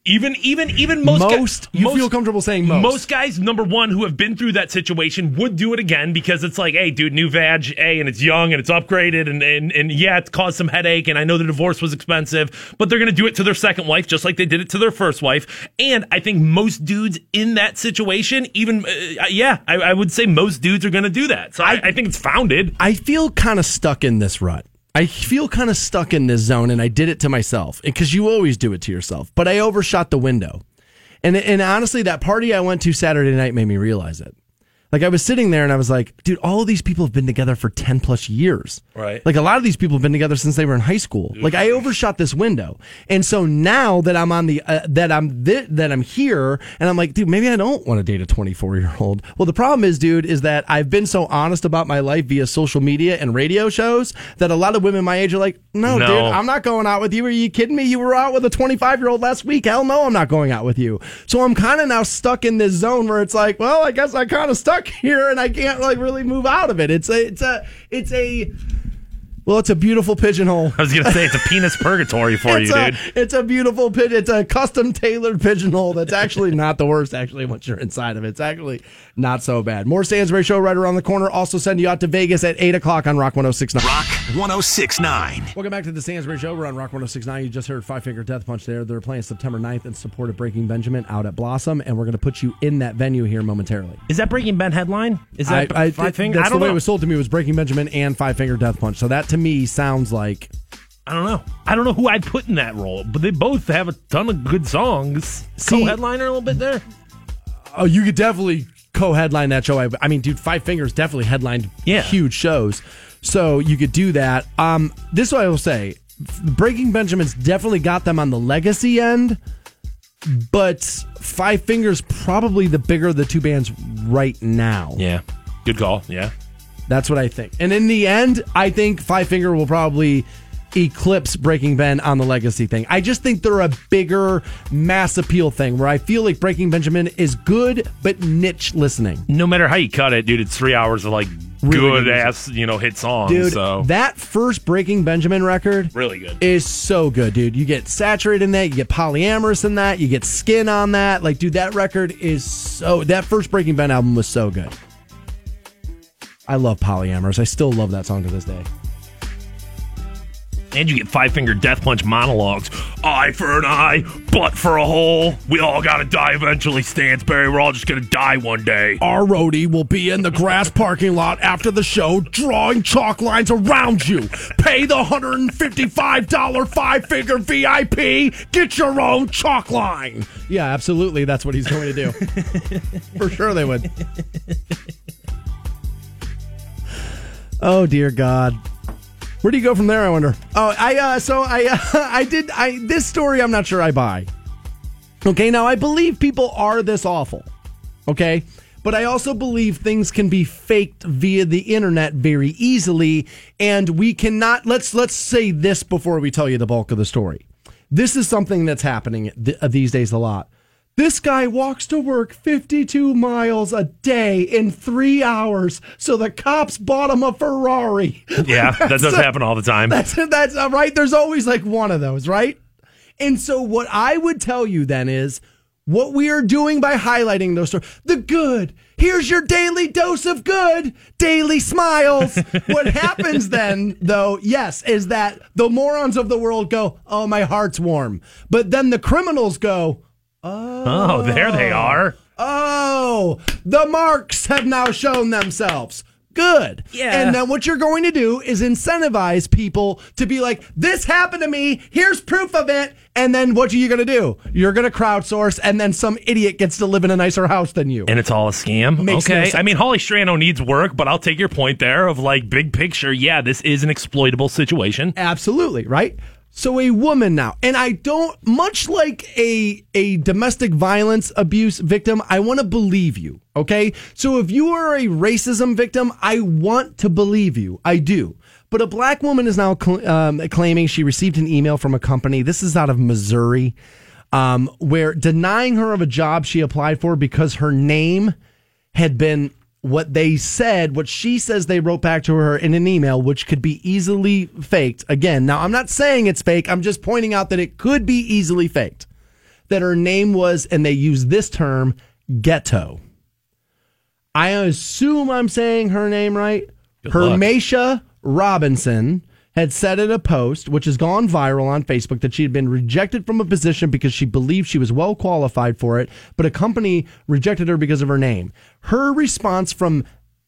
Even, even, even most. Most? You feel comfortable saying most? Most guys, number one, who have been through that situation, would do it again because it's like, hey, dude, new vag, hey, and it's young and it's upgraded, and and and yeah, it's caused some headache, and I know the divorce was expensive, but they're gonna do it to their second wife just like they did it to their first wife. And I think most dudes in that situation, even uh, yeah, I, I would say most dudes are gonna do that. So I, I think it's founded. I feel kind of stuck in this rut. I feel kind of stuck in this zone, and I did it to myself because you always do it to yourself. But I overshot the window, and and honestly, that party I went to Saturday night made me realize it. Like I was sitting there and I was like, dude, all of these people have been together for 10 plus years. Right. Like a lot of these people have been together since they were in high school. Like I overshot this window. And so now that I'm on the, uh, that I'm, th- that I'm here and I'm like, dude, maybe I don't want to date a 24 year old. Well, the problem is, dude, is that I've been so honest about my life via social media and radio shows that a lot of women my age are like, no, No. dude, I'm not going out with you. Are you kidding me? You were out with a 25 year old last week. Hell no, I'm not going out with you. So I'm kind of now stuck in this zone where it's like, well, I guess I kind of stuck [laughs] here and I can't like really move out of it. It's a, it's a, it's a, well, it's a beautiful pigeonhole. I was gonna say it's a penis purgatory for it's you, a, dude. It's a beautiful pit. It's a custom tailored pigeonhole that's actually not the worst, actually, once you're inside of it. It's actually not so bad. More Stansbury Show right around the corner. Also send you out to Vegas at 8 o'clock on Rock 1069. Rock 1069. Welcome back to the Stansbury Show. We're on Rock 1069. You just heard Five Finger Death Punch there. They're playing September 9th in support of Breaking Benjamin out at Blossom, and we're going to put you in that venue here momentarily. Is that Breaking Ben headline? Is that I, I, Five Finger? That's I don't the way know. it was sold to me was Breaking Benjamin and Five Finger Death Punch. So that to me sounds like I don't know. I don't know who I'd put in that role, but they both have a ton of good songs. See- Co-headliner a little bit there. Oh, you could definitely co-headline that show. I, I mean, dude, Five Fingers definitely headlined Yeah. huge shows, so you could do that. Um, this is what I will say: Breaking Benjamin's definitely got them on the legacy end, but Five Fingers probably the bigger of the two bands right now. Yeah, good call. Yeah, That's what I think. And in the end, I think Five Finger will probably eclipse Breaking Ben on the legacy thing. I just think they're a bigger mass appeal thing where I feel like Breaking Benjamin is good but niche listening. no matter how you cut it, dude, it's three hours of like Really good good ass, you know, hit songs. Dude, so that first Breaking Benjamin record really good. is so good, dude. You get saturated in that, you get polyamorous in that, you get skin on that. Like, dude, that record is so that first Breaking Ben album was so good. I love polyamorous. I still love that song to this day. and you get Five Finger Death Punch monologues. Eye for an eye, butt for a hole. We all gotta die eventually, Stansbury. We're all just gonna die one day. Our roadie will be in the grass parking lot after the show, drawing chalk lines around you. Pay the $155 five figure VIP. Get your own chalk line. Yeah, absolutely. That's what he's going to do. [laughs] For sure, they would. Oh, dear God. Where do you go from there? I wonder. Oh, I uh, so I [laughs] uh, I did I this story. I'm not sure I buy. Okay, now I believe people are this awful. Okay, but I also believe things can be faked via the internet very easily, and we cannot. Let's let's say this before we tell you the bulk of the story. This is something that's happening th- uh, these days a lot. This guy walks to work 52 miles a day in three hours, so the cops bought him a Ferrari. Yeah, that [laughs] does happen all the time. That's that's uh, right. There's always like one of those, right? And so what I would tell you then is what we are doing by highlighting those stories. The good. Here's your daily dose of good. Daily smiles. [laughs] what happens then, though, yes, is that the morons of the world go, "Oh, my heart's warm," but then the criminals go, Oh, there they oh. are. Oh, the marks have now shown themselves. Good. Yeah. And then what you're going to do is incentivize people to be like, this happened to me. Here's proof of it. And then what are you going to do? You're going to crowdsource, and then some idiot gets to live in a nicer house than you. And it's all a scam. Makes okay. sense. I mean, Holly Strano needs work, but I'll take your point there of like big picture. Yeah, this is an exploitable situation. Absolutely, right? So a woman now, and I don't much like a a domestic violence abuse victim, I want to believe you, okay? So if you are a racism victim, I want to believe you. I do. But a black woman is now cl- um, claiming she received an email from a company. This is out of Missouri, um, where denying her of a job she applied for because her name had been what they said, what she says they wrote back to her in an email, which could be easily faked. Again, now I'm not saying it's fake. I'm just pointing out that it could be easily faked. That her name was, and they use this term, ghetto. I assume I'm saying her name right. Good luck. Robinson had said in a post, which has gone viral on Facebook, that she had been rejected from a position because she believed she was well qualified for it, but a company rejected her because of her name. Her response from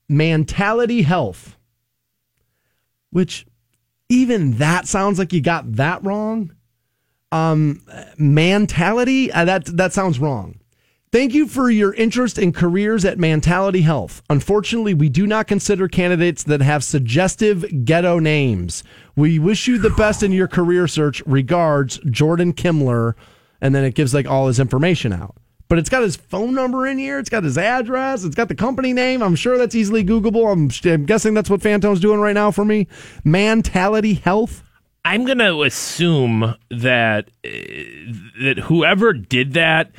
Mentality Health, which even that sounds like you got that wrong. Um, mentality uh, that that sounds wrong. Thank you for your interest in careers at Mentality Health. Unfortunately, we do not consider candidates that have suggestive ghetto names. We wish you the best in your career search. Regards, Jordan Kimler. And then it gives like all his information out. But it's got his phone number in here. It's got his address. It's got the company name. I'm sure that's easily Googleable. I'm, I'm guessing that's what Phantom's doing right now for me. Mentality Health. I'm going to assume that uh, that whoever did that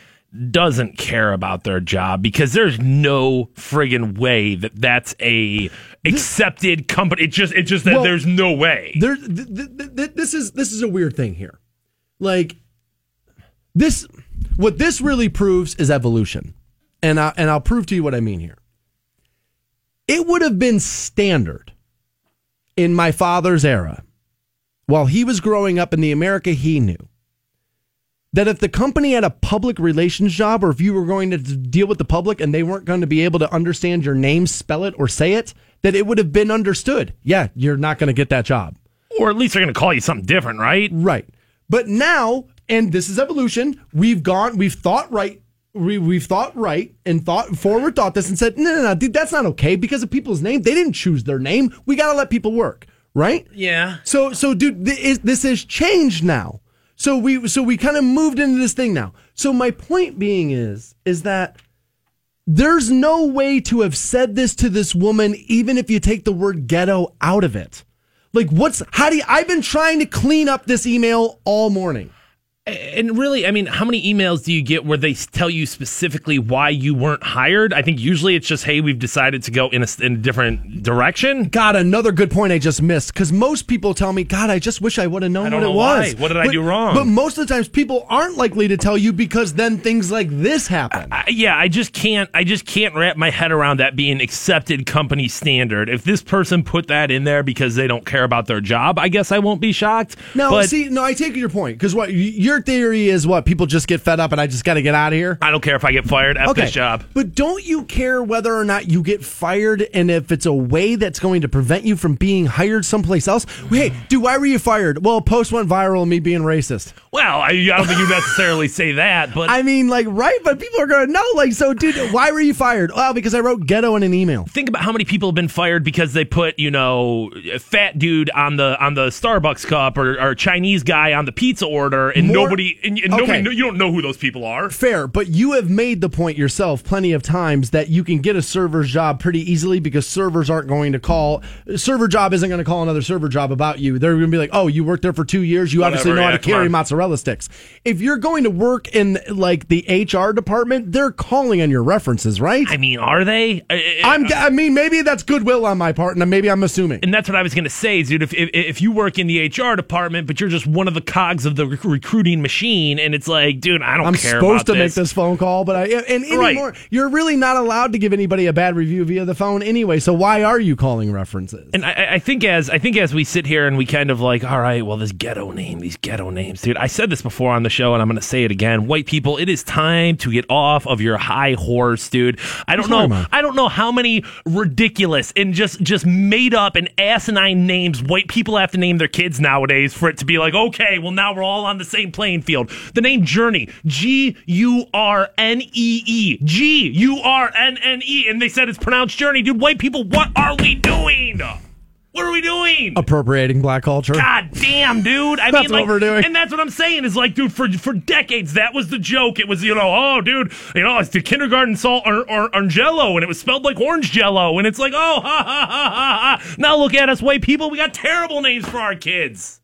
doesn't care about their job because there's no friggin' way that that's a accepted company. It just it's just that Well, there's no way. there th- th- th- this is this is a weird thing here like this what this really proves is evolution and I, and I'll prove to you what I mean here it would have been standard in my father's era while he was growing up in the America he knew that if the company had a public relations job or if you were going to deal with the public and they weren't going to be able to understand your name, spell it, or say it, that it would have been understood. Yeah, you're not going to get that job. or at least they're going to call you something different, right? Right. But now, and this is evolution, we've gone, we've thought right. We, we've thought right and thought forward thought this and said, no, no, no, dude, that's not okay because of people's name. They didn't choose their name. We got to let people work. Right. Yeah. So, so, dude, th- is, this has changed now. So we, so we kind of moved into this thing now. So my point being is, is that there's no way to have said this to this woman, even if you take the word ghetto out of it. Like, what's, how do you, I've been trying to clean up this email all morning. And really, I mean, how many emails do you get where they tell you specifically why you weren't hired? I think usually it's just, hey, we've decided to go in a, in a different direction. God, another good point I just missed. Because most people tell me, God, I just wish I would have known I what know it was. why. What did I do wrong? But most of the times, people aren't likely to tell you because then things like this happen. I, yeah, I just can't. I just can't wrap my head around that being accepted company standard. If this person put that in there because they don't care about their job, I guess I won't be shocked. No, but see, no, I take your point because what y- your theory is what people just get fed up and I just got to get out of here. I don't care if I get fired. F this job. But don't you care whether or not you get fired and if it's a way that's going to prevent you from being hired someplace else? Hey, dude, why were you fired? Well, post went viral of me being racist. Well, I, I don't think you necessarily say that, but I mean, like, right? But people are going to know. Like, so, dude, why were you fired? Well, because I wrote ghetto in an email. think about how many people have been fired because they put you know fat dude on the on the Starbucks cup or, or Chinese guy on the pizza order, and More- nobody and, and nobody Okay. kno- you don't know who those people are. Fair, but you have made the point yourself plenty of times that you can get a server's job pretty easily because servers aren't going to call. Server job isn't going to call another server job about you. They're going to be like, "Oh, you worked there for two years. You obviously Whatever, know how to carry on." Sticks." If you're going to work in like the HR department, they're calling on your references, right? I mean, are they? I- I- I'm. I mean, maybe that's goodwill on my part, and maybe I'm assuming. and that's what I was going to say, dude. If, if if you work in the HR department, but you're just one of the cogs of the rec- recruiting machine, and it's like, dude, I don't I'm care supposed about to make this phone call, but I and Right. anymore you're really not allowed to give anybody a bad review via the phone anyway. So why are you calling references? And I, I think as I think as we sit here and we kind of like, all right, well, this ghetto name, these ghetto names, dude. I said this before on the show, and I'm going to say it again. White people, it is time to get off of your high horse, dude. I don't know. I don't know how many ridiculous and just just made up and asinine names white people have to name their kids nowadays for it to be like, okay, well, now we're all on the same playing field. The name Journey, G U R N E E, G U R N N E, and they said it's pronounced Journey, dude. White people, what are we doing? What are we doing? Appropriating black culture. God damn, dude. I That's mean, what like, we're doing. And that's what I'm saying is like, dude, for for decades, that was the joke. It was, you know, oh, dude, you know, it's the kindergarten salt or, or, or jello, and it was spelled like orange jello. And it's like, oh, [laughs] ha, ha, ha, ha, ha. Now look at us, white people. We got terrible names for our kids.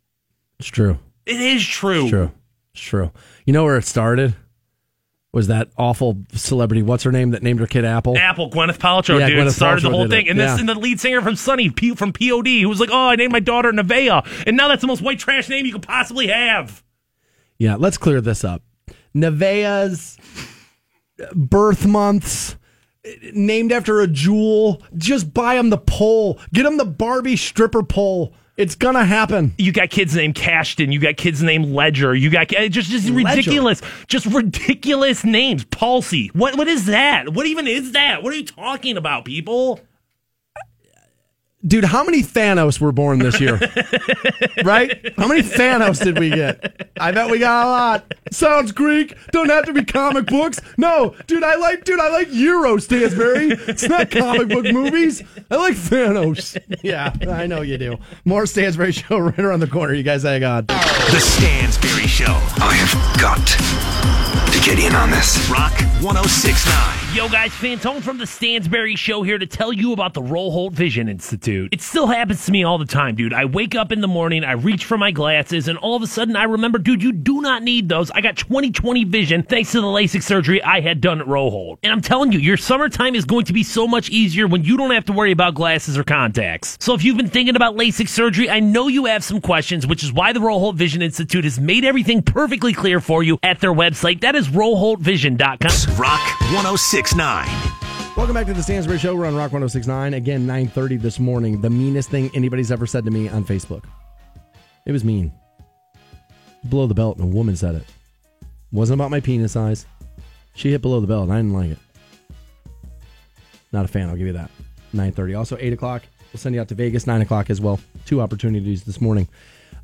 It's true. It is true. It's true. It's true. You know where it started? Was that awful celebrity? What's her name that named her kid Apple? Apple, Gwyneth Paltrow, Yeah, dude, Gwyneth started the whole thing. it, And this yeah. and the lead singer from Sonny P, from POD, who was like, oh, I named my daughter Nevaeh. And now that's the most white trash name you could possibly have. Yeah, let's clear this up. Nevaeh's birth months named after a jewel. Just buy them the pole. Get them the Barbie stripper pole. It's gonna happen. you got kids named Cashton, you got kids named Ledger, you got uh, just just ridiculous, just ridiculous names. Palsy, what what is that? What even is that? What are you talking about, people? Dude, how many Thanos were born this year? [laughs] right? How many Thanos did we get? I bet we got a lot. Sounds Greek. Don't have to be comic books. No, dude, I like dude, I like Euro Stansbury. It's not comic book movies. I like Thanos. Yeah, I know you do. More Stansbury show right around the corner. You guys hang on. The Stansbury Show. I have got to get in on this. Rock 1069. Yo, guys, Fantone from the Stansbury Show here to tell you about the Roholt Vision Institute. It still happens to me all the time, dude. I wake up in the morning, I reach for my glasses, and all of a sudden I remember, dude, you do not need those. I got 20/20 vision thanks to the LASIK surgery I had done at Roll And I'm telling you, your summertime is going to be so much easier when you don't have to worry about glasses or contacts. So if you've been thinking about LASIK surgery, I know you have some questions, which is why the Roholt Vision Institute has made everything perfectly clear for you at their website. That is roholtvision.com. Rock 1069. Welcome back to the Stansbury Show. We're on Rock 1069. Again, 930 this morning. The meanest thing anybody's ever said to me on Facebook. It was mean. Below the belt, and a woman said it. Wasn't about my penis size. She hit below the belt, and I didn't like it. Not a fan, I'll give you that. 930. Also, 8 o'clock. We'll send you out to Vegas, 9 o'clock as well. Two opportunities this morning.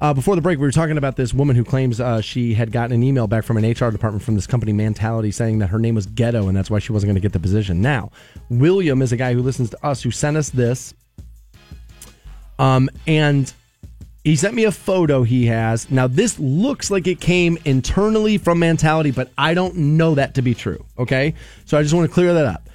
Uh, before the break, we were talking about this woman who claims uh, she had gotten an email back from an HR department from this company, Mentality, saying that her name was Ghetto and that's why she wasn't going to get the position. Now, William is a guy who listens to us who sent us this. Um, and he sent me a photo he has. Now, this looks like it came internally from Mentality, but I don't know that to be true. Okay. So I just want to clear that up.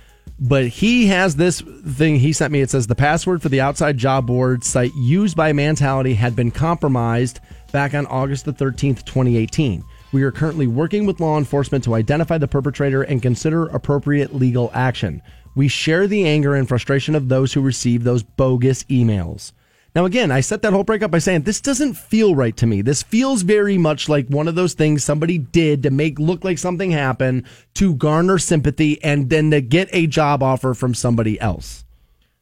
But he has this thing he sent me. It says the password for the outside job board site used by Mentality had been compromised back on August the 13th, 2018. We are currently working with law enforcement to identify the perpetrator and consider appropriate legal action. We share the anger and frustration of those who receive those bogus emails. Now, again, I set that whole breakup by saying this doesn't feel right to me. This feels very much like one of those things somebody did to make look like something happened to garner sympathy and then to get a job offer from somebody else.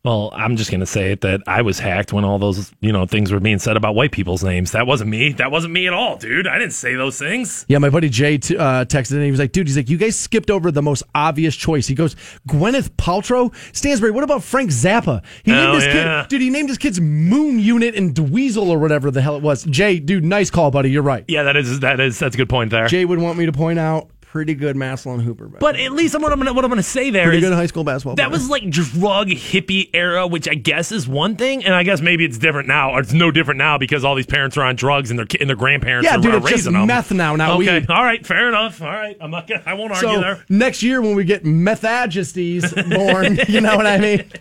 Well, I'm just going to say it that I was hacked when all those, you know, things were being said about white people's names. That wasn't me. That wasn't me at all, dude. I didn't say those things. Yeah, my buddy Jay t- uh, texted and he was like, dude, he's like, you guys skipped over the most obvious choice. He goes, Gwyneth Paltrow? Stansbury, what about Frank Zappa? He named Oh, his yeah. kid, dude, he named his kid's Moon Unit and Dweezil or whatever the hell it was. Jay, dude, nice call, buddy. You're right. Yeah, that is that is that's a good point there. Jay would want me to point out pretty good Maslin Hooper. But at least what I'm gonna what I'm gonna say there pretty is good high school basketball. that player. was like drug hippie era, which I guess is one thing, and I guess maybe it's different now. Or it's no different now because all these parents are on drugs and their and their grandparents Yeah, are, dude, are it's just them. meth now, not okay, weed. all right, fair enough. All right, I'm not gonna. I won't argue so there. next year when we get methagestes [laughs] born, you know what I mean?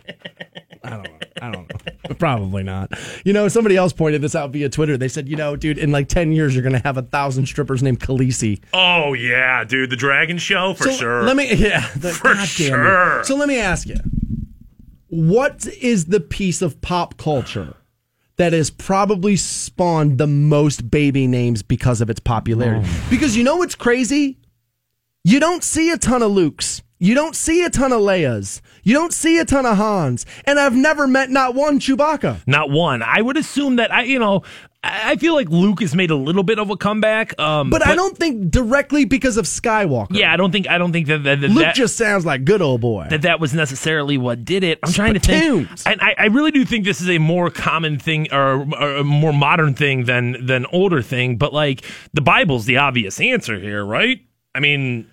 [laughs] I don't know. I don't know. Probably not. You know, somebody else pointed this out via Twitter. They said, you know, dude, in like 10 years, you're going to have a thousand strippers named Khaleesi. Oh yeah, dude, the Dragon Show for so sure. Let me, [laughs] yeah, the, For God damn it. sure. So let me ask you what is the piece of pop culture that has probably spawned the most baby names because of its popularity? Oh. Because you know what's crazy? You don't see a ton of Lukes. You don't see a ton of Leias. You don't see a ton of Hans. And I've never met not one Chewbacca. Not one. I would assume that I, you know, I feel like Luke has made a little bit of a comeback. Um, But, I don't think directly because of Skywalker. Yeah, I don't think. I don't think that that, that, Luke that- just sounds like good old boy. that that was necessarily what did it. I'm trying to think. Spittoons. And I, I really do think this is a more common thing or, or a more modern thing than than older thing. But like the Bible's the obvious answer here, right? I mean,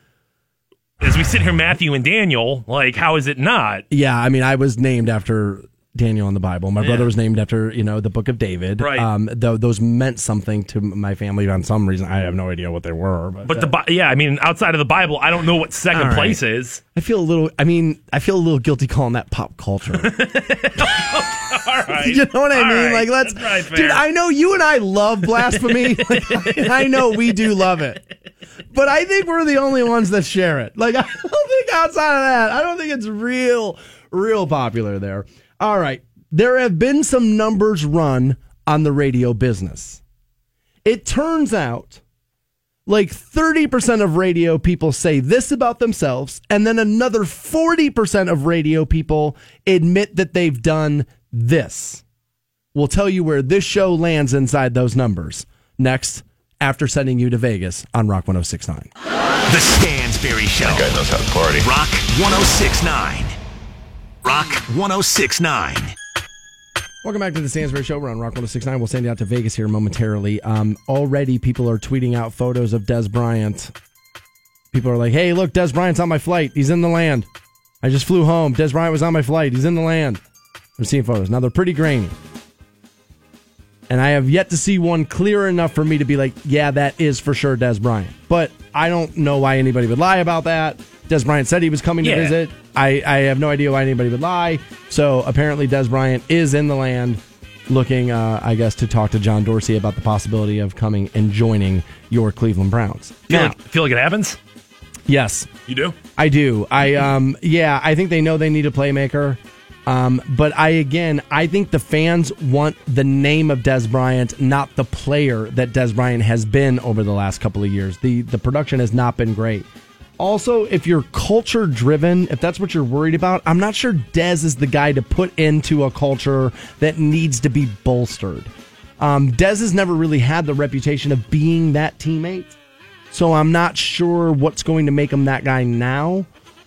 as we sit here, Matthew and Daniel, like how is it not? Yeah, I mean, I was named after Daniel in the Bible. My brother was named after you know the Book of David. Right. Um, though those meant something to my family on some reason. I have no idea what they were, but, But the Bi- yeah, I mean, outside of the Bible, I don't know what second right. place is. I feel a little. I mean, I feel a little guilty calling that pop culture. [laughs] All right, [laughs] you know what I All mean? right. Like, let's, right, dude. I know you and I love blasphemy. Like, [laughs] I know we do love it, but I think we're the only ones that share it. Like, [laughs] I don't think outside of that, I don't think it's real, real popular there. All right, there have been some numbers run on the radio business. It turns out like 30% of radio people say this about themselves, and then another 40% of radio people admit that they've done this. We'll tell you where this show lands inside those numbers next after sending you to Vegas on Rock 1069. The Stansbury Show. That guy knows how to party. Rock 1069. Rock 1069. Welcome back to the Stansbury Show. We're on Rock 1069. We'll send you out to Vegas here momentarily. Um, already, people are tweeting out photos of Dez Bryant. People are like, hey, look, Dez Bryant's on my flight. He's in the land. I just flew home. Dez Bryant was on my flight. He's in the land. I'm seeing photos. Now, they're pretty grainy. And I have yet to see one clear enough for me to be like, yeah, that is for sure Dez Bryant. But I don't know why anybody would lie about that. Dez Bryant said he was coming to visit. I, I have no idea why anybody would lie. So apparently, Dez Bryant is in the land looking, uh, I guess, to talk to John Dorsey about the possibility of coming and joining your Cleveland Browns. Feel Now, like, feel like it happens. yes, You do. I do. I um yeah, I think they know they need a playmaker. Um, but I again, I think the fans want the name of Dez Bryant, not the player that Dez Bryant has been over the last couple of years. The the production has not been great. Also, if you're culture driven, if that's what you're worried about, I'm not sure Dez is the guy to put into a culture that needs to be bolstered. Um, Dez has never really had the reputation of being that teammate. So I'm not sure what's going to make him that guy now.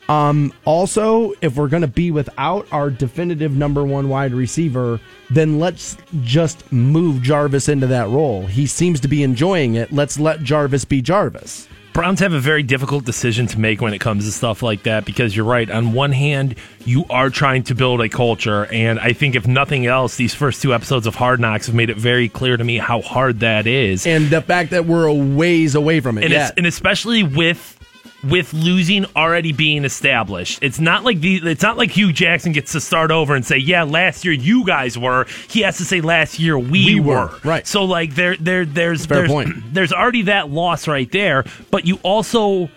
Um, also, if we're going to be without our definitive number one wide receiver, then let's just move Jarvis into that role. He seems to be enjoying it. Let's let Jarvis be Jarvis. Browns have a very difficult decision to make when it comes to stuff like that because you're right. On one hand, you are trying to build a culture, and I think if nothing else, these first two episodes of Hard Knocks have made it very clear to me how hard that is. And the fact that we're a ways away from it. and, and especially with with losing already being established. It's not like the it's not like Hue Jackson gets to start over and say, "Yeah, last year you guys were." He has to say, "Last year we, We were. were. Right. So like there there there's fair there's, point. there's already that loss right there, but you also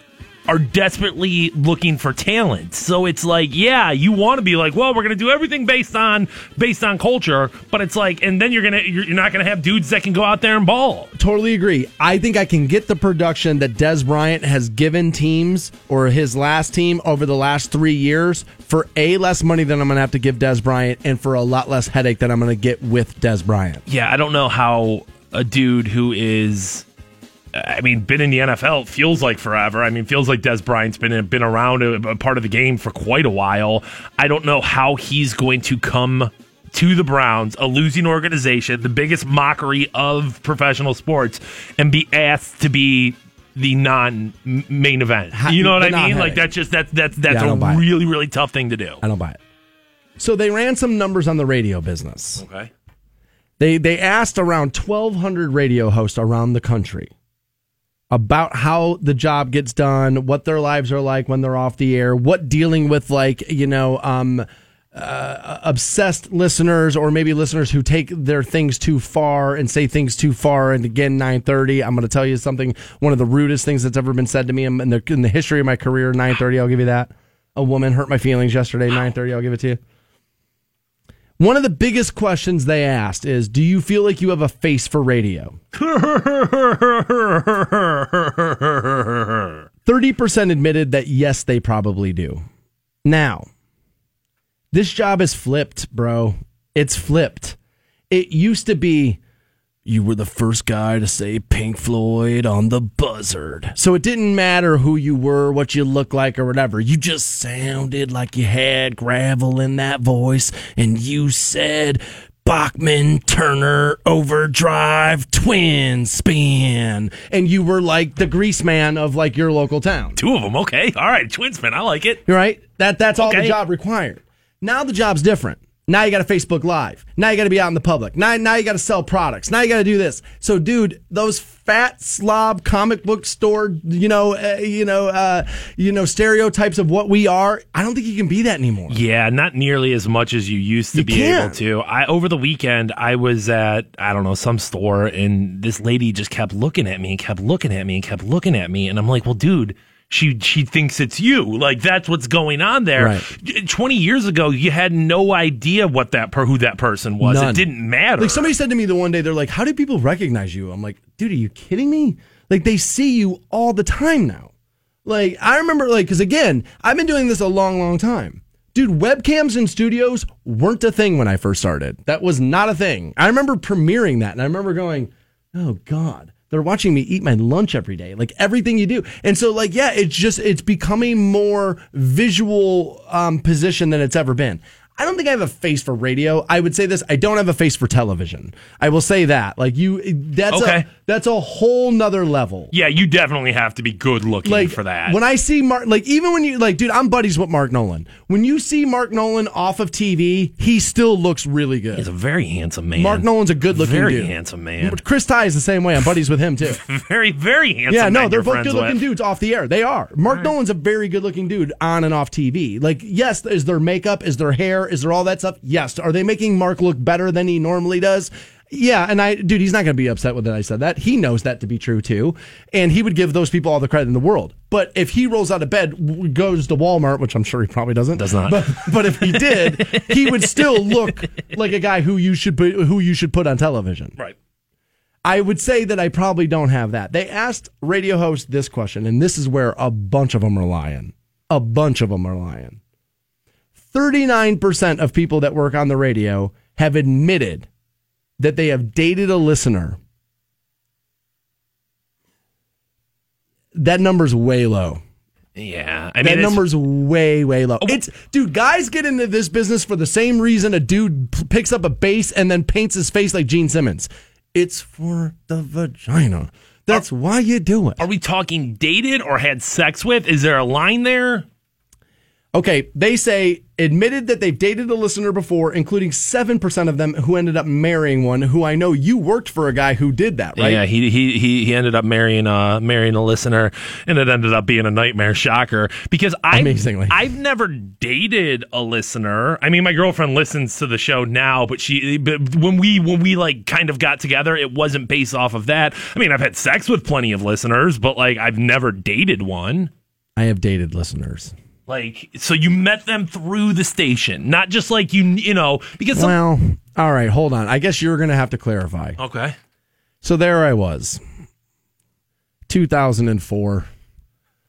are desperately looking for talent. So it's like, yeah, you want to be like, well, we're going to do everything based on based on culture, but it's like, and then you're gonna you're, you're not going to have dudes that can go out there and ball. Totally agree. I think I can get the production that Dez Bryant has given teams or his last team over the last three years for a less money than I'm going to have to give Dez Bryant, and for a lot less headache than I'm going to get with Dez Bryant. Yeah, I don't know how a dude who is I mean, been in the NFL feels like forever. I mean, feels like Dez Bryant's been been around a, a, part of the game for quite a while. I don't know how he's going to come to the Browns, a losing organization, the biggest mockery of professional sports, and be asked to be the non main event. You know what I mean? Like that's just that's that's that's Yeah, a really really tough thing to do. I don't buy it. So they ran some numbers on the radio business. Okay. They they asked around 1,200 radio hosts around the country about how the job gets done, what their lives are like when they're off the air, what dealing with like you know um, uh, obsessed listeners or maybe listeners who take their things too far and say things too far. And again, 9:30, I'm going to tell you something. One of the rudest things that's ever been said to me in the in the history of my career. 9:30, I'll give you that. A woman hurt my feelings yesterday. 9:30, I'll give it to you. One of the biggest questions they asked is Do you feel like you have a face for radio? [laughs] 30% admitted that yes, they probably do. Now, this job is flipped, bro. It's flipped. It used to be you were the first guy to say Pink Floyd on the buzzard. So it didn't matter who you were, what you looked like, or whatever. You just sounded like you had gravel in that voice, and you said Bachman, Turner, Overdrive, Twin Span. And you were like the grease man of like your local town. Two of them. Okay. All right. Twinsman. I like it. Right? That that's all the job required. Now the job's different. Now you got to Facebook Live. Now you got to be out in the public. Now now you got to sell products. Now you got to do this. So, dude, those fat slob comic book store, you know, uh, you know, uh, you know, stereotypes of what we are. I don't think you can be that anymore. Yeah, not nearly as much as you used to You be can't. able to. I over the weekend I was at I don't know some store and this lady just kept looking at me and kept looking at me and kept looking at me and I'm like, "Well, dude, she she thinks it's you. Like that's what's going on there." Right. 20 years ago, you had no idea what that per who that person was. None. It didn't matter. Like somebody said to me the one day, they're like, "How do people recognize you?" I'm like, "Dude, are you kidding me? Like they see you all the time now." Like I remember, like because again, I've been doing this a long, long time. Dude, webcams in studios weren't a thing when I first started. That was not a thing. I remember premiering that, and I remember going, "Oh God." They're watching me eat my lunch every day, like everything you do. And so, like, yeah, it's just, it's becoming more visual um, position than it's ever been. I don't think I have a face for radio. I would say this: I don't have a face for television. I will say that. Like you, that's Okay. a that's a whole nother level. yeah, you definitely have to be good looking Like for that. When I see Mark, like even when you like, dude, I'm buddies with Mark Nolan. When you see Mark Nolan off of TV, he still looks really good. He's a very handsome man. Mark Nolan's a good looking very dude. handsome man. Chris Tye is the same way. I'm buddies with him too. [laughs] Very very handsome. Yeah, no, they're both good looking dudes off the air. They are. Mark Nolan's a very good looking dude on and off TV. Like, yes, is there makeup? Is there hair? Is there all that stuff? Yes. Are they making Mark look better than he normally does? Yeah, and I, dude, he's not going to be upset with that I said that. He knows that to be true too, and he would give those people all the credit in the world. But if he rolls out of bed, goes to Walmart, which I'm sure he probably doesn't, Does not. But, but if he [laughs] did, he would still look like a guy who you should put, who you should put on television. Right. I would say that I probably don't have that. They asked radio hosts this question, and this is where a bunch of them are lying. A bunch of them are lying. 39% of people that work on the radio have admitted that they have dated a listener. That number's way low. Yeah, I mean That number's way, way low. Oh. It's dude. Guys get into this business for the same reason a dude p- picks up a bass and then paints his face like Gene Simmons. It's for the vagina. That's why you do it. Are we talking dated or had sex with? Is there a line there? Okay, they say admitted that they've dated a listener before, including seven percent of them who ended up marrying one. Who I know you worked for a guy who did that, right? Yeah, he he he he ended up marrying uh marrying a listener, and it ended up being a nightmare shocker because I Amazingly. I've never dated a listener. I mean, my girlfriend listens to the show now, but she but when we when we like kind of got together, it wasn't based off of that. I mean, I've had sex with plenty of listeners, but like I've never dated one. I have dated listeners. Like, so you met them through the station, not just like you, you know, because some, Well, all right, hold on. I guess you're going to have to clarify. okay, So there I was, 2004,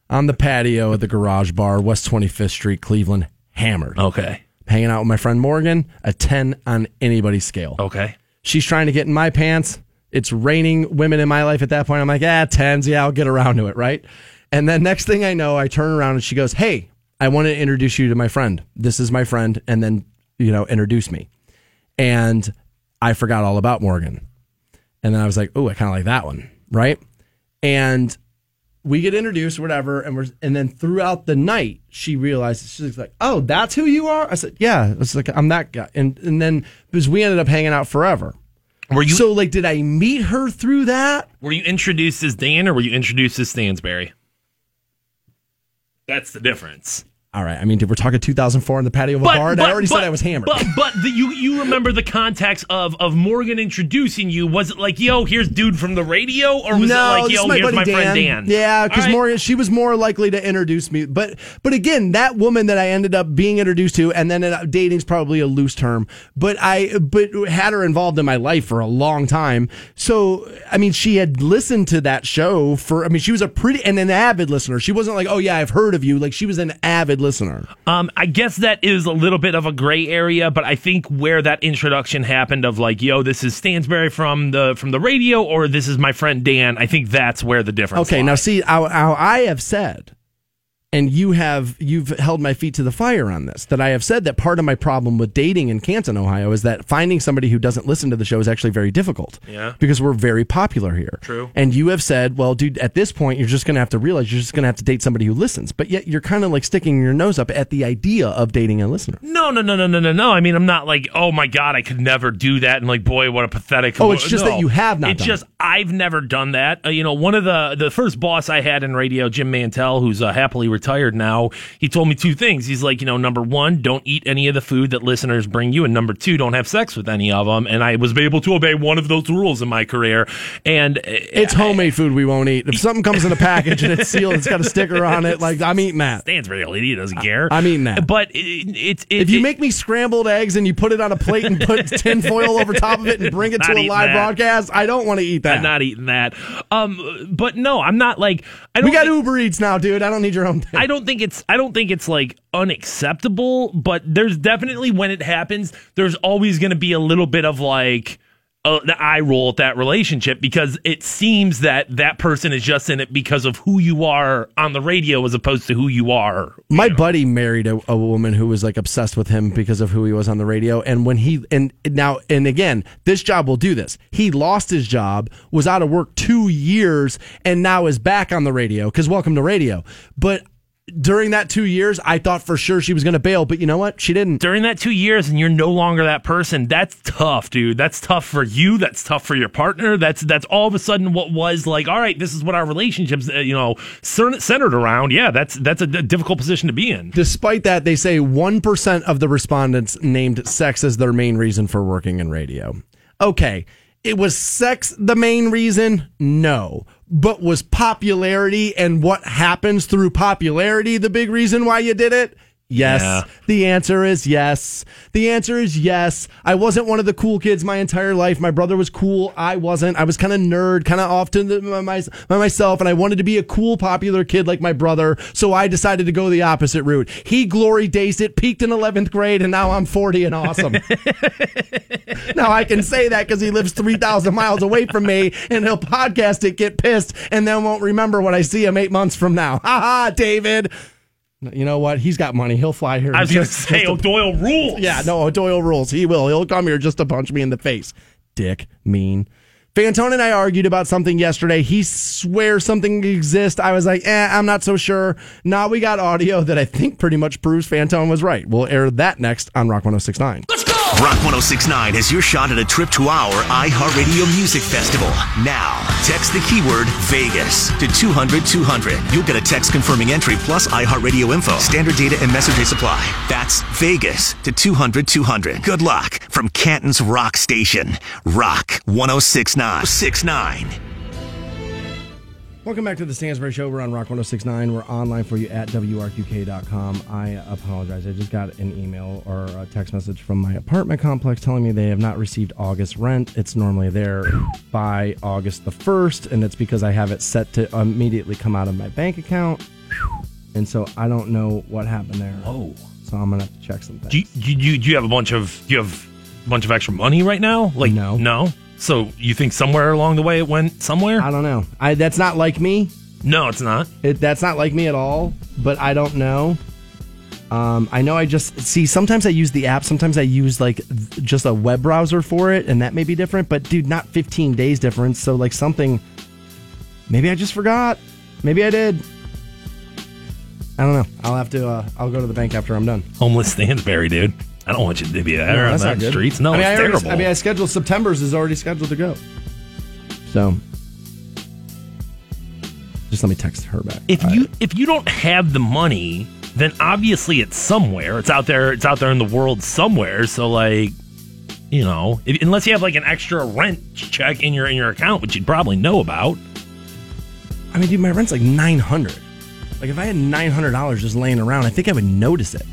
on the patio at the Garage Bar, West 25th Street, Cleveland, hammered. okay, Hanging out with my friend Morgan, a 10 on anybody's scale. okay. She's trying to get in my pants. It's raining women in my life at that point. I'm like, ah, tens. Yeah, I'll get around to it, right? And then next thing I know, I turn around and she goes, hey, I want to introduce you to my friend. This is my friend. And then, you know, introduce me. And I forgot all about Morgan. And then I was like, oh, I kind of like that one, right? And we get introduced, whatever, and we're and then throughout the night, she realizes she's like, "Oh, that's who you are." I said, "Yeah." I was like, "I'm that guy," and and then because we ended up hanging out forever. Were you So, like, did I meet her through that? were you introduced as Dan or were you introduced as Stansbury? That's the difference. All right. I mean, we're talking 2004 in the patio of a bar. and I already said I was hammered. But but the, you you remember the context of of Morgan introducing you? Was it like, yo, here's dude from the radio, or was no, it like, yo, my here's my Dan. friend Dan? Yeah, because right. Morgan, she was more likely to introduce me. But but again, that woman that I ended up being introduced to, and then uh, dating's probably a loose term. But I but had her involved in my life for a long time. So I mean, she had listened to that show for. I mean, she was a pretty and an avid listener. She wasn't like, oh yeah, I've heard of you. Like she was an avid listener. Um, I guess that is a little bit of a gray area, but I think where that introduction happened of like, yo, this is Stansbury from the from the radio, or this is my friend Dan. I think that's where the difference. Okay, now see how, how I have said, and you have you've held my feet to the fire on this. That I have said that part of my problem with dating in Canton, Ohio, is that finding somebody who doesn't listen to the show is actually very difficult. Yeah. because we're very popular here. True. And you have said, well, dude, at this point, you're just going to have to realize you're just going to have to date somebody who listens. But yet, you're kind of like sticking your nose up at the idea of dating a listener. No, no, no, no, no, no, no. I mean, I'm not like, oh my god, I could never do that, and like, boy, what a pathetic. Oh, it's just No. that you have not It's just it. I've never done that. Uh, you know, one of the the first boss I had in radio, Jim Mantell, who's uh, happily retired now. He told me two things. He's like, you know, number one, don't eat any of the food that listeners bring you, and number two, don't have sex with any of them. And I was able to obey one of those rules in my career. And uh, It's homemade food we won't eat. If [laughs] something comes in a package and it's sealed, it's got a sticker on it. Like I'm eating that. Stansbury lady he doesn't care. I'm eating that. But it's it, If you it- make me scrambled eggs and you put it on a plate and put tin foil over top of it and bring it to a live that. broadcast, I don't want to eat that. I'm not eating that. Um, but no, I'm not like I don't. we got think- Uber Eats now, dude. I don't need your own. I don't think it's I don't think it's like unacceptable, but there's definitely when it happens, there's always going to be a little bit of like uh, the eye roll at that relationship because it seems that that person is just in it because of who you are on the radio as opposed to who you are. My buddy married a, a woman who was like obsessed with him because of who he was on the radio. And when he, and now, and again, this job will do this. He lost his job, was out of work two years, and now is back on the radio because welcome to radio. But during that two years, I thought for sure she was going to bail. But you know what? She didn't. During that two years, and you're no longer that person. That's tough, dude. That's tough for you. That's tough for your partner. That's that's all of a sudden what was like. All right, this is what our relationships, uh, you know, centered around. Yeah, that's that's a difficult position to be in. Despite that, they say 1% of the respondents named sex as their main reason for working in radio. Okay, it was sex the main reason? No. But was popularity and what happens through popularity the big reason why you did it? Yes. Yeah. The answer is yes. The answer is yes. I wasn't one of the cool kids my entire life. My brother was cool. I wasn't. I was kind of nerd, kind of off to the, my, by myself, and I wanted to be a cool, popular kid like my brother. So I decided to go the opposite route. He glory days it, peaked in 11th grade, and now I'm 40 and awesome. [laughs] now I can say that because he lives 3,000 miles away from me, and he'll podcast it, get pissed, and then won't remember when I see him eight months from now. Ha ha, David. You know what? He's got money. He'll fly here. I was going to say just to- O'Doyle rules. yeah, no, Doyle rules. He will. He'll come here just to punch me in the face. Dick, mean. Fantone and I argued about something yesterday. He swears something exists. I was like, eh, I'm not so sure. Now we got audio that I think pretty much proves Fantone was right. We'll air that next on Rock 1069. Rock 1069 is your shot at a trip to our iHeartRadio Music Festival. Now, text the keyword Vegas to 200 200. You'll get a text confirming entry plus iHeartRadio info, standard data, and messaging supply. That's Vegas to 200 200. Good luck from Canton's Rock Station. Rock 1069. 69. Welcome back to the Stansbury Show. We're on Rock 1069. We're online for you at WRQK.com. I apologize. I just got an email or a text message from my apartment complex telling me they have not received August rent. It's normally there by August the 1st, and it's because I have it set to immediately come out of my bank account. And so I don't know what happened there. Oh. So I'm going to have to check some things. Do you, do you, do you have a bunch of do you have a bunch of extra money right now? Like No. no. So you think somewhere along the way it went somewhere? I don't know. I, that's not like me. no, it's not. It, that's not like me at all, but I don't know. Um, I know I just see sometimes I use the app, sometimes I use like th- just a web browser for it, and that may be different, but dude, not 15 days difference. So, like, something maybe I just forgot. Maybe I did. I don't know. I'll have to, uh, I'll go to the bank after I'm done. Homeless Stansbury, dude. I don't want you to be there on the streets. No, I mean, it's I already- terrible. I mean, I scheduled September's is already scheduled to go. So, just let me text her back. if All you right. if you don't have the money, then obviously it's somewhere. It's out there. It's out there in the world somewhere. So like, you know, if, unless you have like an extra rent check in your in your account, which you'd probably know about. I mean, dude, my rent's like nine hundred. Like, if I had nine hundred dollars just laying around, I think I would notice it.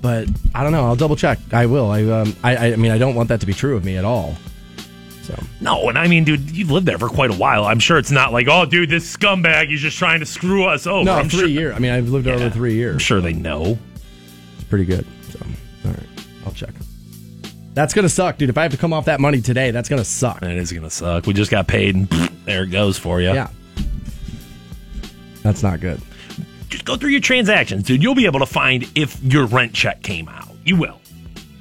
But I don't know. I'll double check. I will. I um. I. I mean, I don't want that to be true of me at all. So No, and I mean, dude, you've lived there for quite a while. I'm sure it's not like, oh, dude, this scumbag, he's just trying to screw us over. no, I'm three sure, years. I mean, I've lived there Yeah. over three years. I'm sure they know. It's pretty good. So, all right, I'll check. That's gonna suck, dude. If I have to come off that money today, that's gonna suck. It is gonna suck. We just got paid, and there it goes for you. Yeah. That's not good. Just go through your transactions, dude. You'll be able to find if your rent check came out. You will.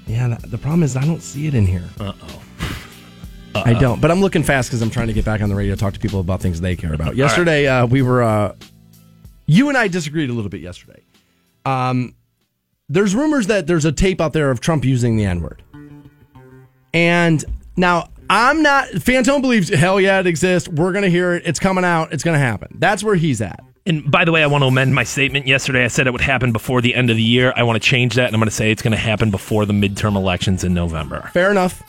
Yeah, the, problem is I don't see it in here. Uh oh. I don't, but I'm looking fast because I'm trying to get back on the radio to talk to people about things they care about. Yesterday, uh, we were, uh, you and I disagreed a little bit yesterday. Um, there's rumors that there's a tape out there of Trump using the N word. And now I'm not, Fantone believes, hell yeah, it exists. We're going to hear it. It's coming out. It's going to happen. That's where he's at. And by the way, I want to amend my statement. Yesterday, I said it would happen before the end of the year. I want to change that, and I'm going to say it's going to happen before the midterm elections in November. Fair enough.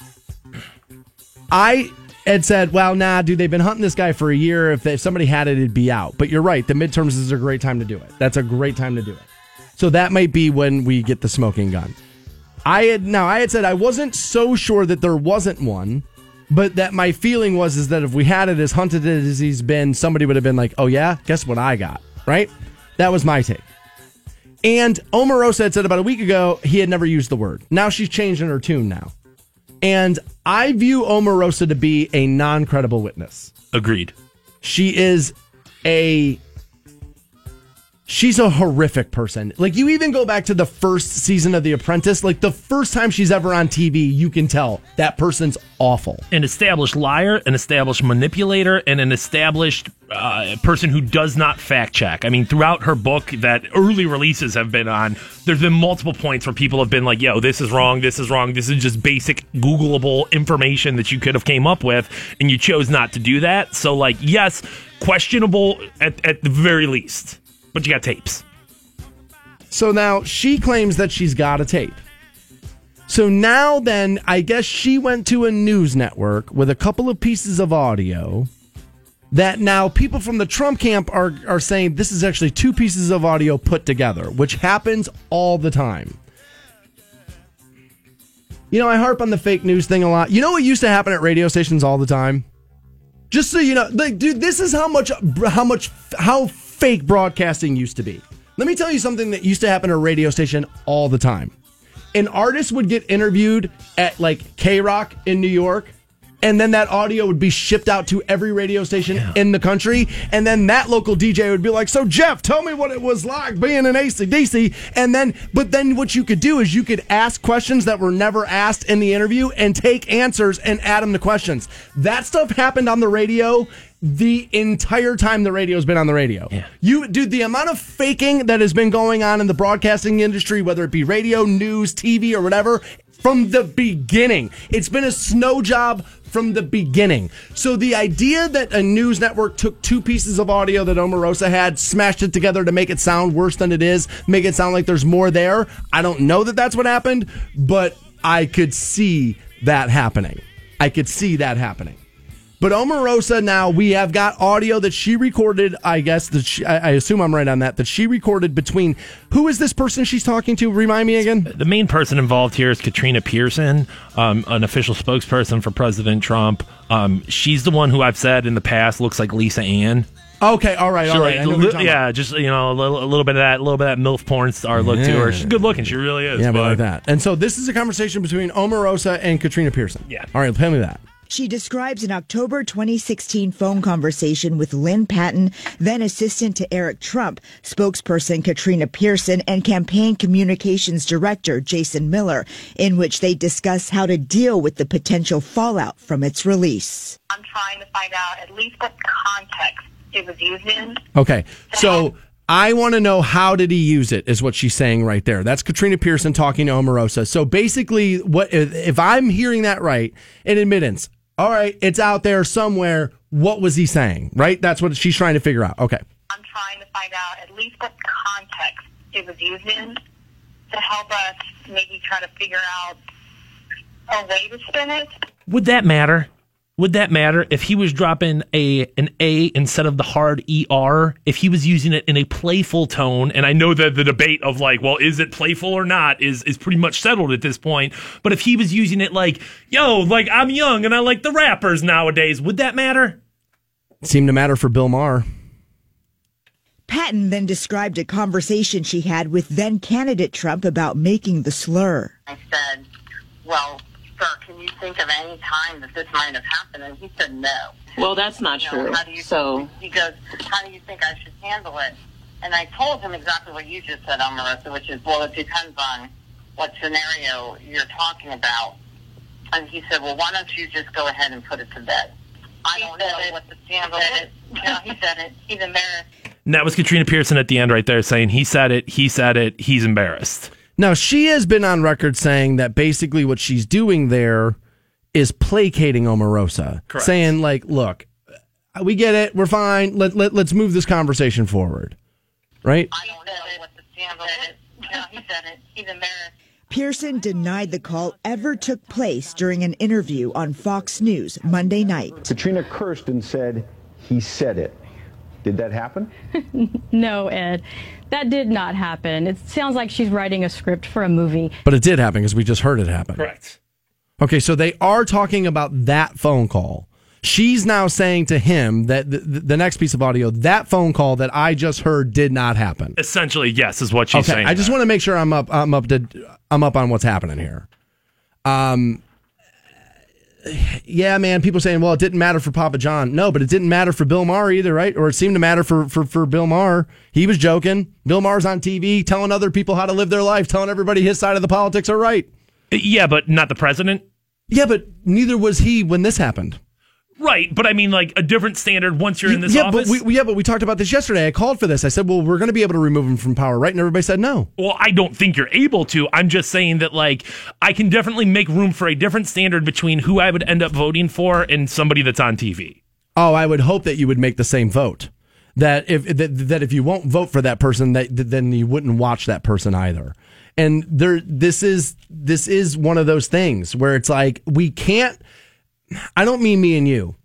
I had said, well, nah, dude, they've been hunting this guy for a year. If, they, if somebody had it, it'd be out. But you're right. The midterms is a great time to do it. That's a great time to do it. So that might be when we get the smoking gun. I had now I had said I wasn't so sure that there wasn't one, but that my feeling was is that if we had it as hunted as he's been, somebody would have been like, "Oh yeah, guess what I got?" Right? That was my take. And Omarosa had said about a week ago he had never used the word. Now she's changing her tune now. And I view Omarosa to be a non credible witness. Agreed. She is a. She's a horrific person. Like, you even go back to the first season of The Apprentice. Like, the first time she's ever on TV, you can tell that person's awful. An established liar, an established manipulator, and an established uh, person who does not fact check. I mean, throughout her book that early releases have been on, there's been multiple points where people have been like, yo, this is wrong, this is wrong, this is just basic Googleable information that you could have came up with, and you chose not to do that. So, like, yes, questionable at, at the very least, but you got tapes. So now she claims that she's got a tape. So now then, I guess she went to a news network with a couple of pieces of audio that now people from the Trump camp are, are saying this is actually two pieces of audio put together, which happens all the time. You know, I harp on the fake news thing a lot. You know what used to happen at radio stations all the time? Just so you know, like, dude, this is how much, how much, how fake broadcasting used to be. Let me tell you something that used to happen at a radio station all the time. An artist would get interviewed at like K Rock in New York, and then that audio would be shipped out to every radio station in the country. And then that local DJ would be like, So, Jeff, tell me what it was like being an ACDC. And then, but then what you could do is you could ask questions that were never asked in the interview and take answers and add them to questions. That stuff happened on the radio the entire time the radio's been on the radio. Yeah. You, dude, the amount of faking that has been going on in the broadcasting industry, whether it be radio, news, TV, or whatever, from the beginning. It's been a snow job from the beginning. So the idea that a news network took two pieces of audio that Omarosa had, smashed it together to make it sound worse than it is, make it sound like there's more there. I don't know that that's what happened, but I could see that happening. I could see that happening. But Omarosa now we have got audio that she recorded. I guess that she, I, I assume I'm right on that. That she recorded between who is this person she's talking to? Remind me again. The main person involved here is Katrina Pierson, um, an official spokesperson for President Trump. Um, she's the one who I've said in the past looks like Lisa Ann. Okay, all right, all So, right. like, I know a who li- yeah, just you know a little, a little bit of that, a little bit of that milf porn star look to her. She's good looking. She really is. Yeah, but like that. And so this is a conversation between Omarosa and Katrina Pierson. Yeah. All right, tell me that. She describes an October 2016 phone conversation with Lynne Patton, then assistant to Eric Trump, spokesperson Katrina Pierson, and campaign communications director Jason Miller, in which they discuss how to deal with the potential fallout from its release. I'm trying to find out at least what context it was used in. Okay, so I want to know how did he use it? Is what she's saying right there. That's Katrina Pierson talking to Omarosa. So basically, what if, if I'm hearing that right? An admittance, all right, it's out there somewhere. What was he saying? Right? That's what she's trying to figure out. Okay. I'm trying to find out at least what context it was used in to help us maybe try to figure out a way to spin it. would that matter? Would that matter if he was dropping a an A instead of the hard ER? If he was using it in a playful tone, and I know that the debate of like, well, is it playful or not is is pretty much settled at this point. But if he was using it like, yo, like I'm young and I like the rappers nowadays, would that matter? Seemed to matter for Bill Maher. Patton then described a conversation she had with then candidate Trump about making the slur. I said, well, sir, can you think of any time that this might have happened? And he said no. Well, that's not You know, true. how do you So, he goes, how do you think I should handle it? And I told him exactly what you just said, Omarosa, which is, well, it depends on what scenario you're talking about. And he said, well, why don't you just go ahead and put it to bed? I don't know what the scandal is. No, he said it. He's embarrassed. And that was Katrina Pierson at the end right there saying he said it, he said it, he's embarrassed. Now, she has been on record saying that basically what she's doing there is placating Omarosa. Correct. Saying, like, look, uh, we get it. We're fine. Let, let, let's move this conversation forward. Right? I don't know what the scandal is. No, he said it. He's embarrassed. Pierson denied the call ever took place during an interview on Fox News Monday night. Katrina Kirsten said he said it. Did that happen? [laughs] No, Ed, that did not happen. It sounds like she's writing a script for a movie. But it did happen because we just heard it happen. Correct. Okay, so they are talking about that phone call. She's now saying to him that the, the next piece of audio, that phone call that I just heard did not happen. Essentially, yes, is what she's okay, saying. I just want to make sure I'm up. I'm up to. I'm up on what's happening here. Um. Yeah, man. People saying, "Well, it didn't matter for Papa John." No, but it didn't matter for Bill Maher either, right? Or it seemed to matter for for for Bill Maher. He was joking. Bill Maher's on TV telling other people how to live their life, telling everybody his side of the politics are right. Yeah, but not the president. Yeah, but neither was he when this happened. Right, but I mean, like a different standard once you're in this yeah, office. but we, yeah, but we talked about this yesterday. I called for this. I said, "Well, we're going to be able to remove him from power, right?" And everybody said no. well, I don't think you're able to. I'm just saying that, like, I can definitely make room for a different standard between who I would end up voting for and somebody that's on TV. Oh, I would hope that you would make the same vote. That if that, that if you won't vote for that person, that then you wouldn't watch that person either. And there, this is this is one of those things where it's like we can't. I don't mean me and you,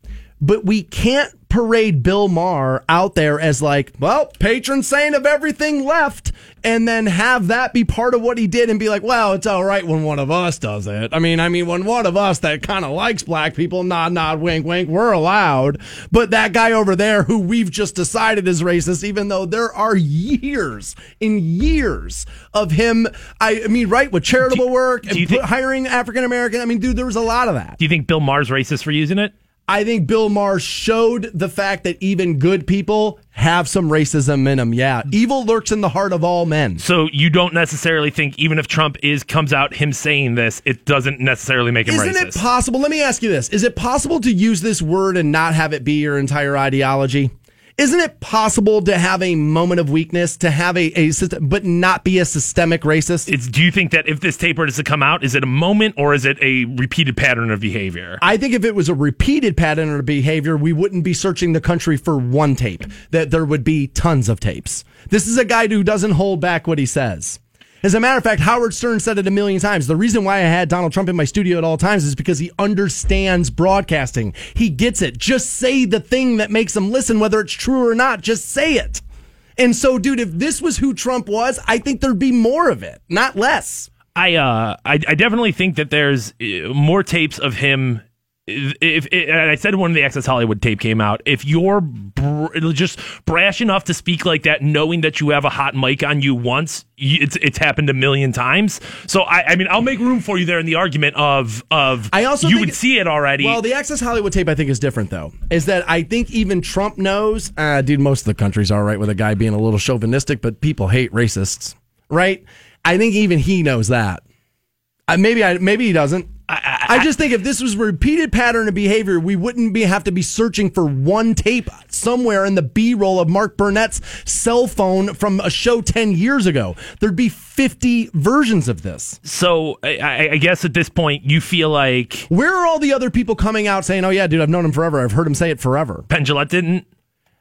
but we can't parade Bill Maher out there as like, well, patron saint of everything left, and then have that be part of what he did and be like, well, it's all right when one of us does it. I mean, I mean, when one of us that kind of likes black people, nod, nod, wink, wink, we're allowed. But that guy over there who we've just decided is racist, even though there are years and years of him, I, I mean, right, with charitable work do and think- hiring African American. I mean, dude, there was a lot of that. Do you think Bill Maher's racist for using it? I think Bill Maher showed the fact that even good people have some racism in them. Yeah, evil lurks in the heart of all men. So you don't necessarily think, even if Trump is comes out him saying this, it doesn't necessarily make him Isn't racist. it possible? Let me ask you this: Is it possible to use this word and not have it be your entire ideology? Isn't it possible to have a moment of weakness, to have a, a system, but not be a systemic racist? it's, do you think that if this tape were to come out, is it a moment or is it a repeated pattern of behavior? I think if it was a repeated pattern of behavior, we wouldn't be searching the country for one tape. That there would be tons of tapes. This is a guy who doesn't hold back what he says. As a matter of fact, Howard Stern said it a million times. The reason why I had Donald Trump in my studio at all times is because he understands broadcasting. He gets it. Just say the thing that makes him listen, whether it's true or not. Just say it. And so, dude, if this was who Trump was, I think there'd be more of it, not less. I uh I, I definitely think that there's uh, more tapes of him. If, if, and I said when the Access Hollywood tape came out, if you're br- just brash enough to speak like that, knowing that you have a hot mic on you once, you, it's it's happened a million times. So I, I mean, I'll make room for you there in the argument of of I also you would see it already. Well, the Access Hollywood tape I think is different though. Is that I think even Trump knows, uh, dude, most of the country's all right with a guy being a little chauvinistic, but people hate racists, right? I think even he knows that. Uh, maybe I maybe he doesn't. I, just think if this was a repeated pattern of behavior, we wouldn't be have to be searching for one tape somewhere in the B roll of Mark Burnett's cell phone from a show ten years ago. There'd be fifty versions of this. so I- I, I guess at this point you feel like Where are all the other people coming out saying, "Oh yeah, dude, I've known him forever. I've heard him say it forever." Penn Jillette didn't.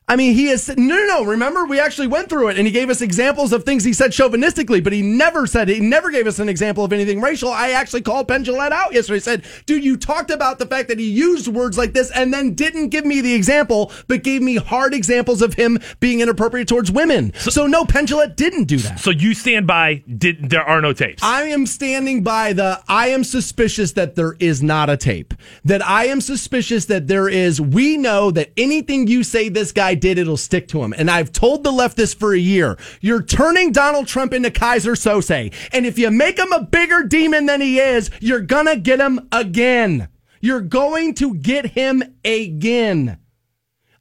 I mean, he is no, no, no. Remember, we actually went through it, and he gave us examples of things he said chauvinistically, but he never said he never gave us an example of anything racial. I actually called Penn Jillette out yesterday. Said, "Dude, you talked about the fact that he used words like this, and then didn't give me the example, but gave me hard examples of him being inappropriate towards women." So, no, Penn Jillette didn't do that. So you stand by. Did there are no tapes? I am standing by the I am suspicious that there is not a tape. That I am suspicious that there is we know that anything you say this guy did it'll stick to him. And I've told the left this for a year. You're turning Donald Trump into Keyser Söze. And if you make him a bigger demon than he is, you're going to get him again. You're going to get him again.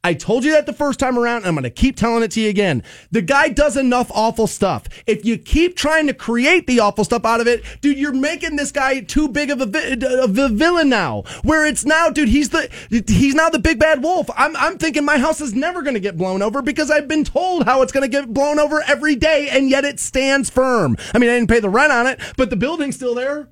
I told you that the first time around, and I'm going to keep telling it to you again. The guy does enough awful stuff. If you keep trying to create the awful stuff out of it, dude, you're making this guy too big of a, vi- of a villain now. Where it's now, dude, he's the he's now the big bad wolf. I'm I'm thinking my house is never going to get blown over because I've been told how it's going to get blown over every day, and yet it stands firm. I mean, I didn't pay the rent on it, but the building's still there.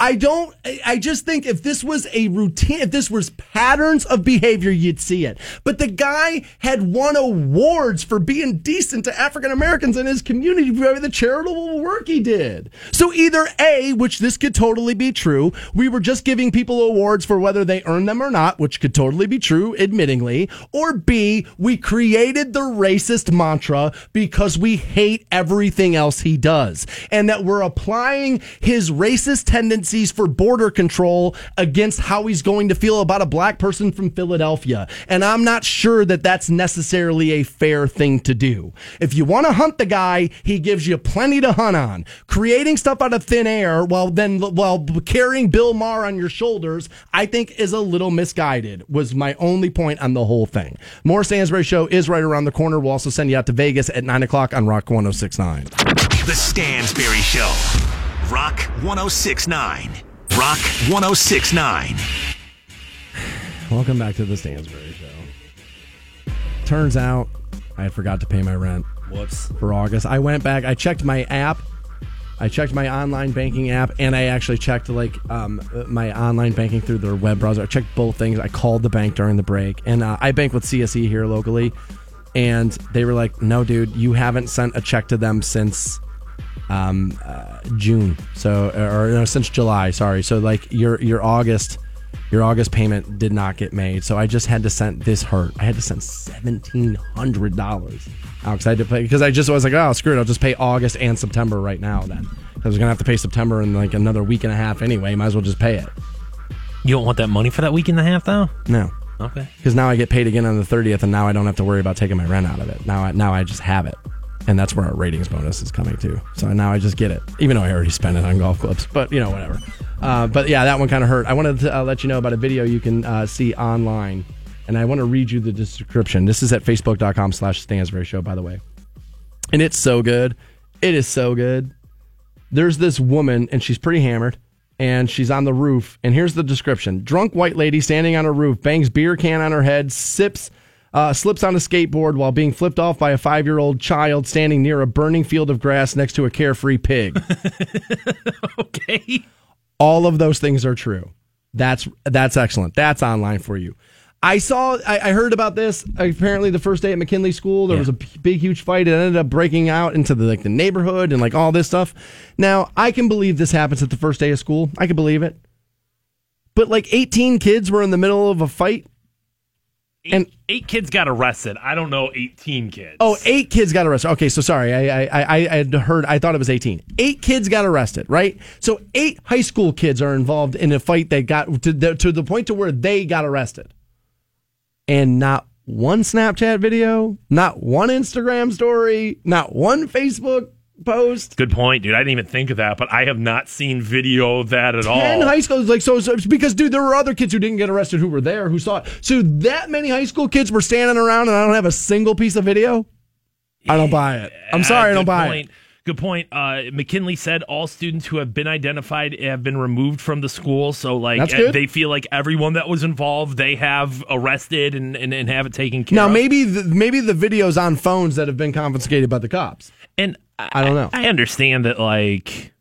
I don't, I- just think if this was a routine, if this was patterns of behavior, you'd see it. But the guy had won awards for being decent to African Americans in his community for the charitable work he did. So either A, which this could totally be true, we were just giving people awards for whether they earned them or not, which could totally be true, admittingly, or B, we created the racist mantra because we hate everything else he does. And that we're applying his racist tendencies for border control against how he's going to feel about a black person from Philadelphia. And I'm not sure that that's necessarily a fair thing to do. If you want to hunt the guy, he gives you plenty to hunt on. Creating stuff out of thin air while then while carrying Bill Maher on your shoulders, I think is a little misguided. Was my only point on the whole thing. More Stansbury Show is right around the corner. We'll also send you out to Vegas at nine o'clock on Rock 1069. The Stansbury Show. Rock 1069. Rock 1069. Welcome back to the Stansbury Show. Turns out I forgot to pay my rent. Whoops. For August. I went back, I checked my app. I checked my online banking app and I actually checked like um, my online banking through their web browser. I checked both things. I called the bank during the break and uh, I bank with CSE here locally. And they were like, no, dude, you haven't sent a check to them since um, uh, June. So, or no, since July, sorry. So like your, your August, your August payment did not get made. So I just had to send this hurt. I had to send seventeen hundred dollars out because I had to pay because I just was like, oh screw it, I'll just pay August and September right now. Then I was gonna have to pay September in like another week and a half anyway. Might as well just pay it. You don't want that money for that week and a half, though. No, Okay. because now I get paid again on the thirtieth, and now I don't have to worry about taking my rent out of it. Now, I, now I just have it, and that's where our ratings bonus is coming to. So now I just get it, even though I already spent it on golf clubs. But you know, whatever. Uh, but yeah, that one kind of hurt. I wanted to uh, let you know about a video you can uh, see online, and I want to read you the description. This is at facebook.com/slash Stansbury Show, by the way, and it's so good. It is so good. There's this woman, and she's pretty hammered and she's on the roof. And here's the description: drunk white lady standing on a roof, bangs beer can on her head, sips. Uh, slips on a skateboard while being flipped off by a five year old child standing near a burning field of grass next to a carefree pig. [laughs] Okay. All of those things are true. That's that's excellent. That's online for you. I saw, I, I heard about this. Apparently, the first day at McKinley School, there Yeah. was a big, huge fight. It ended up breaking out into the like the neighborhood and like all this stuff. Now, I can believe this happens at the first day of school. I can believe it. But like 18 kids were in the middle of a fight. Eight, And- eight kids got arrested. I don't know 18 kids. Oh, eight kids got arrested. Okay, so sorry, I, I I I had heard. I thought it was eighteen. Eight kids got arrested, right? So eight high school kids are involved in a fight that got to the, to the point to where they got arrested, and not one Snapchat video, not one Instagram story, not one Facebook post. Good point, dude. I didn't even think of that, but I have not seen video of that at Ten all. high schools, like so, so, because dude, there were other kids who didn't get arrested who were there who saw it. So that many high school kids were standing around, and I don't have a single piece of video. I don't buy it. I'm sorry, I Uh, don't buy point. it. Good point. Uh, McKinley said all students who have been identified have been removed from the school. So, like, good. they feel like everyone that was involved, they have arrested and, and, and have it taken care Now of. maybe the, maybe the videos on phones that have been confiscated by the cops. And I don't know. I understand that, like,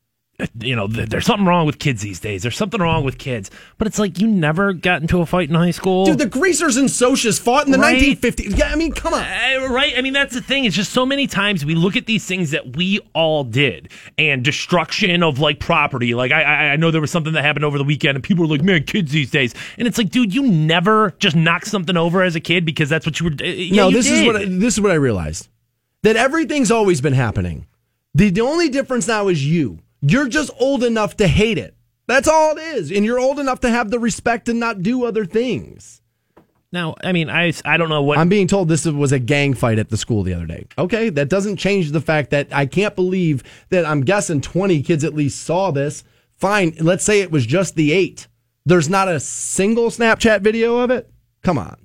you know, th- there's something wrong with kids these days. There's something wrong with kids. But it's like you never got into a fight in high school. Dude, the greasers and socias fought in the Right. 1950s. Yeah, I mean, come on. Uh, right? I mean, that's the thing. It's just so many times we look at these things that we all did and destruction of like property. Like, I, I, I know there was something that happened over the weekend and people were like, man, kids these days. And it's like, dude, you never just knocked something over as a kid because that's what you were. Uh, yeah, no, this is what I, this is what I realized. That everything's always been happening. The, the only difference now is you. You're just old enough to hate it. That's all it is. And you're old enough to have the respect and not do other things. Now, I mean, I, I don't know what. I'm being told this was a gang fight at the school the other day. Okay, that doesn't change the fact that I can't believe that I'm guessing 20 kids at least saw this. Fine, let's say it was just the eight. There's not a single Snapchat video of it. Come on.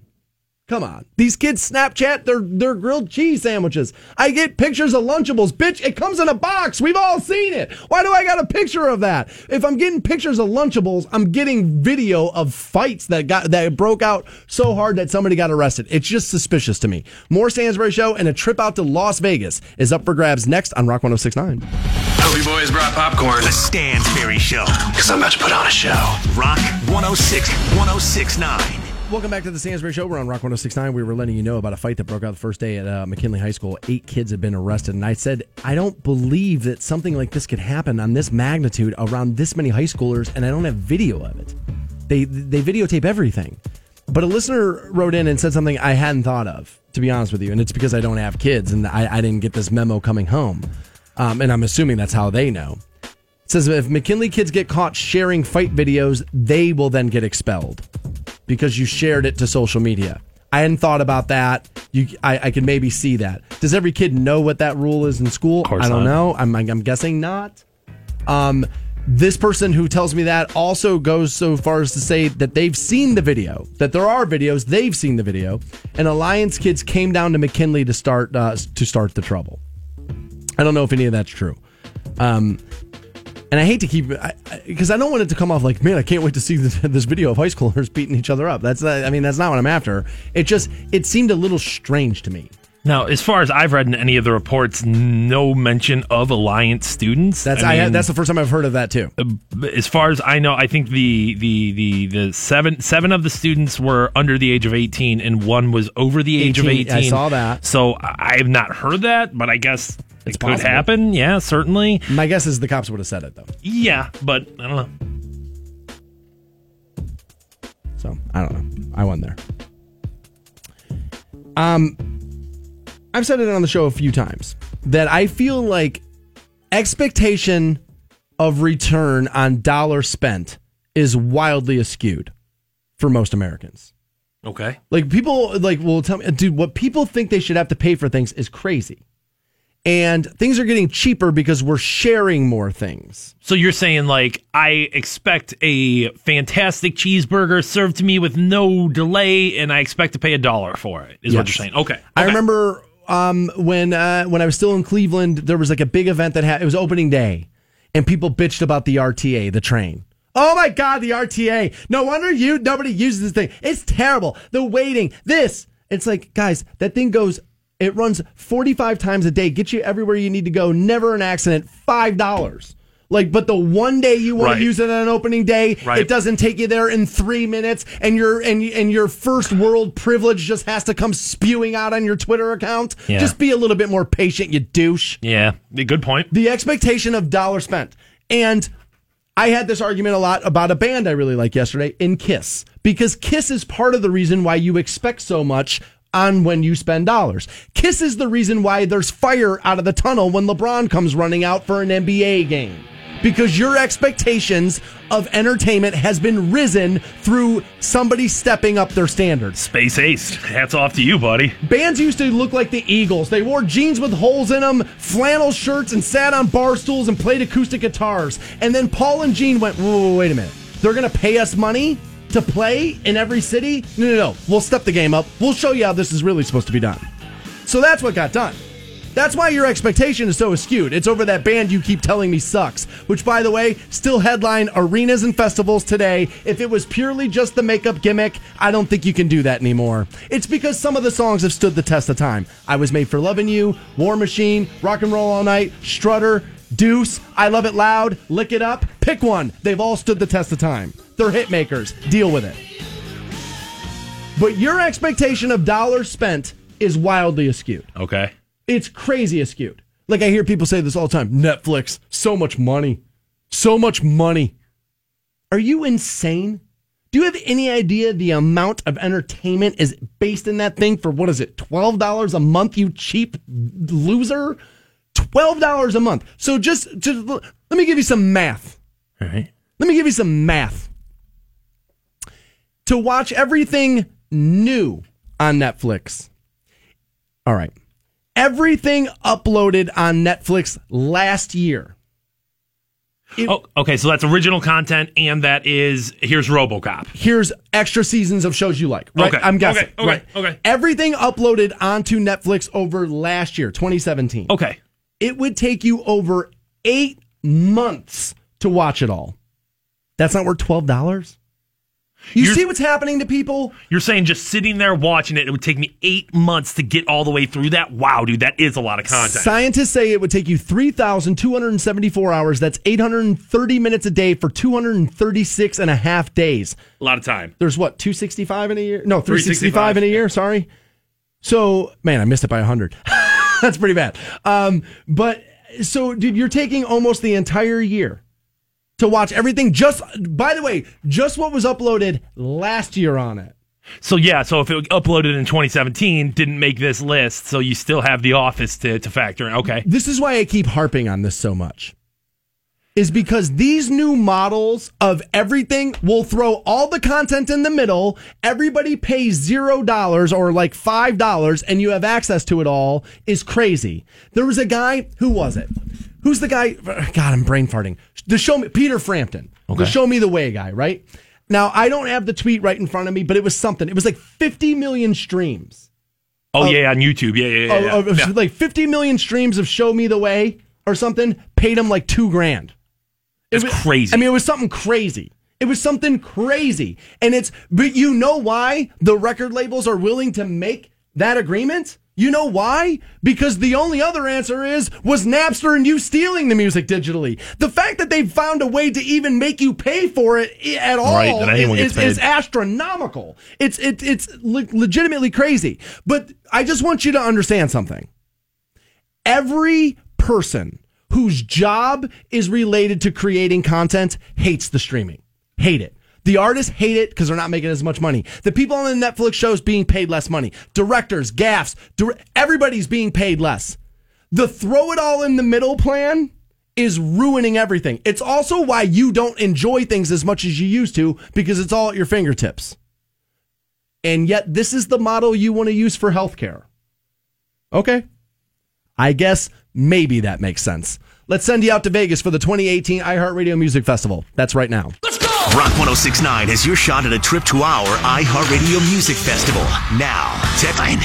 Come on. These kids Snapchat their their grilled cheese sandwiches. I get pictures of Lunchables. Bitch, it comes in a box. We've all seen it. Why do I got a picture of that? If I'm getting pictures of Lunchables, I'm getting video of fights that got that broke out so hard that somebody got arrested. It's just suspicious to me. More Stansbury show and a trip out to Las Vegas is up for grabs next on Rock 1069. Hope you boys brought popcorn. The Stansbury Show. Because I'm about to put on a show. Rock 106 1069. Welcome back to the Stansbury Show. We're on Rock 1069. We were letting you know about a fight that broke out the first day at uh, McKinley High School. Eight kids had been arrested. And I said, I don't believe that something like this could happen on this magnitude around this many high schoolers, and I don't have video of it. They, they videotape everything. But a listener wrote in and said something I hadn't thought of, to be honest with you. And it's because I don't have kids and I, I didn't get this memo coming home. Um, and I'm assuming that's how they know. It says if McKinley kids get caught sharing fight videos, they will then get expelled because you shared it to social media. I hadn't thought about that. You, I, I could maybe see that. Does every kid know what that rule is in school? I don't not. know. I'm, I'm guessing not. Um, this person who tells me that also goes so far as to say that they've seen the video, that there are videos, they've seen the video, and Alliance kids came down to McKinley to start uh, to start the trouble. I don't know if any of that's true. Um, and I hate to keep because I, don't want it to come off like, man, I can't wait to see this, [laughs] this video of high schoolers beating each other up. That's not, I mean, that's not what I'm after. It just it seemed a little strange to me. Now, as far as I've read in any of the reports, no mention of Alliance students. That's I, mean, that's the first time I've heard of that too. Uh, as far as I know, I think the the the the seven seven of the students were under the age of eighteen, and one was over the age of eighteen. I saw that. So I have not heard that, but I guess It's it could possible. happen. Yeah, certainly. My guess is the cops would have said it though. Yeah, but I don't know. So I don't know. I wasn't there. Um, I've said it on the show a few times that I feel like expectation of return on dollar spent is wildly askewed for most Americans. Okay. Like people like will tell me, dude, what people think they should have to pay for things is crazy. And things are getting cheaper because we're sharing more things. So you're saying like I expect a fantastic cheeseburger served to me with no delay, and I expect to pay a dollar for it. Is what you're saying? Okay. I remember um, when uh, when I was still in Cleveland, there was like a big event that had it was opening day, and people bitched about the RTA, the train. Oh my God, the RTA! No wonder you nobody uses this thing. It's terrible. The waiting, this. It's like, guys, that thing goes. It runs forty five times a day, gets you everywhere you need to go. Never an accident. Five dollars. Like, but the one day you want Right. to use it on an opening day, Right. it doesn't take you there in three minutes, and your and and your first world privilege just has to come spewing out on your Twitter account. Yeah. Just be a little bit more patient, you douche. Yeah, good point. The expectation of dollar spent, and I had this argument a lot about a band I really like yesterday in Kiss because Kiss is part of the reason why you expect so much on when you spend dollars. Kiss is the reason why there's fire out of the tunnel when LeBron comes running out for an NBA game. Because your expectations of entertainment has been risen through somebody stepping up their standards. Space Ace. Hats off to you, buddy. Bands used to look like the Eagles. They wore jeans with holes in them, flannel shirts, and sat on bar stools and played acoustic guitars. And then Paul and Gene went, whoa, whoa, wait a minute. They're going to pay us money to play in every city? No, no, no. We'll step the game up. We'll show you how this is really supposed to be done. So that's what got done. That's why your expectation is so skewed. It's over that band you keep telling me sucks, which, by the way, still headline arenas and festivals today. If it was purely just the makeup gimmick, I don't think you can do that anymore. It's because some of the songs have stood the test of time. I Was Made for Loving You, War Machine, Rock and Roll All Night, Strutter, Deuce, I Love It Loud, Lick It Up. Pick one. They've all stood the test of time. They're hit makers. Deal with it. But your expectation of dollars spent is wildly askewed. Okay. It's crazy askewed. Like I hear people say this all the time Netflix, so much money. So much money. Are you insane? Do you have any idea the amount of entertainment is based in that thing for what is it, $12 a month, you cheap loser? $12 a month. So just, just let me give you some math. All right. Let me give you some math. To watch everything new on Netflix. All right. Everything uploaded on Netflix last year. oh, okay. So that's original content, and that is here's RoboCop. Here's extra seasons of shows you like. Right? Okay, I'm guessing. okay, okay, right. okay. Everything uploaded onto Netflix over last year, 2017. Okay. It would take you over eight months to watch it all. That's not worth twelve dollars. You You're- see what's happening to people? You're saying just sitting there watching it, it would take me eight months to get all the way through that? Wow, dude, that is a lot of content. Scientists say it would take you 3,274 hours. That's 830 minutes a day for 236 and a half days. a lot of time. There's what, 265 in a year? No, 365 365. in a year. Sorry. So, man, I missed it by 100. [laughs] [laughs] That's pretty bad. Um, but so, dude, you're taking almost the entire year to watch everything. Just, by the way, just what was uploaded last year on it. So yeah, so if it uploaded in 2017, didn't make this list, so you still have The Office to, to factor in. Okay. This is why I keep harping on this so much. Is because these new models of everything will throw all the content in the middle. Everybody pays zero dollars or like five dollars and you have access to it all is crazy. There was a guy, who was it? Who's the guy? [sighs] God, I'm brain farting. The show me, Peter Frampton. okay. The show me the way guy, right? Now, I don't have the tweet right in front of me, but it was something. It was like 50 million streams. Oh yeah, on YouTube. Yeah, yeah, yeah. of- yeah. of- Yeah. like 50 million streams of Show Me the Way or something, paid him like two grand. It's It was- crazy. I mean, it was something crazy. It was something crazy. And it's, but you know why the record labels are willing to make that agreement? You know why? Because the only other answer is, was Napster and you stealing the music digitally. The fact that they found a way to even make you pay for it at all Right, that is, is astronomical. It's, it, it's le- legitimately crazy. But I just want you to understand something every person whose job is related to creating content hates the streaming. Hate it. The artists hate it because they're not making as much money. The people on the Netflix shows being paid less money. Directors, gaffs, everybody's being paid less. The throw it all in the middle plan is ruining everything. It's also why you don't enjoy things as much as you used to because it's all at your fingertips. And yet, this is the model you want to use for healthcare. Okay. I guess maybe that makes sense. Let's send you out to Vegas for the 2018 iHeartRadio Music Festival. That's right now. Rock 1069 has your shot at a trip to our iHeartRadio Music Festival. Now.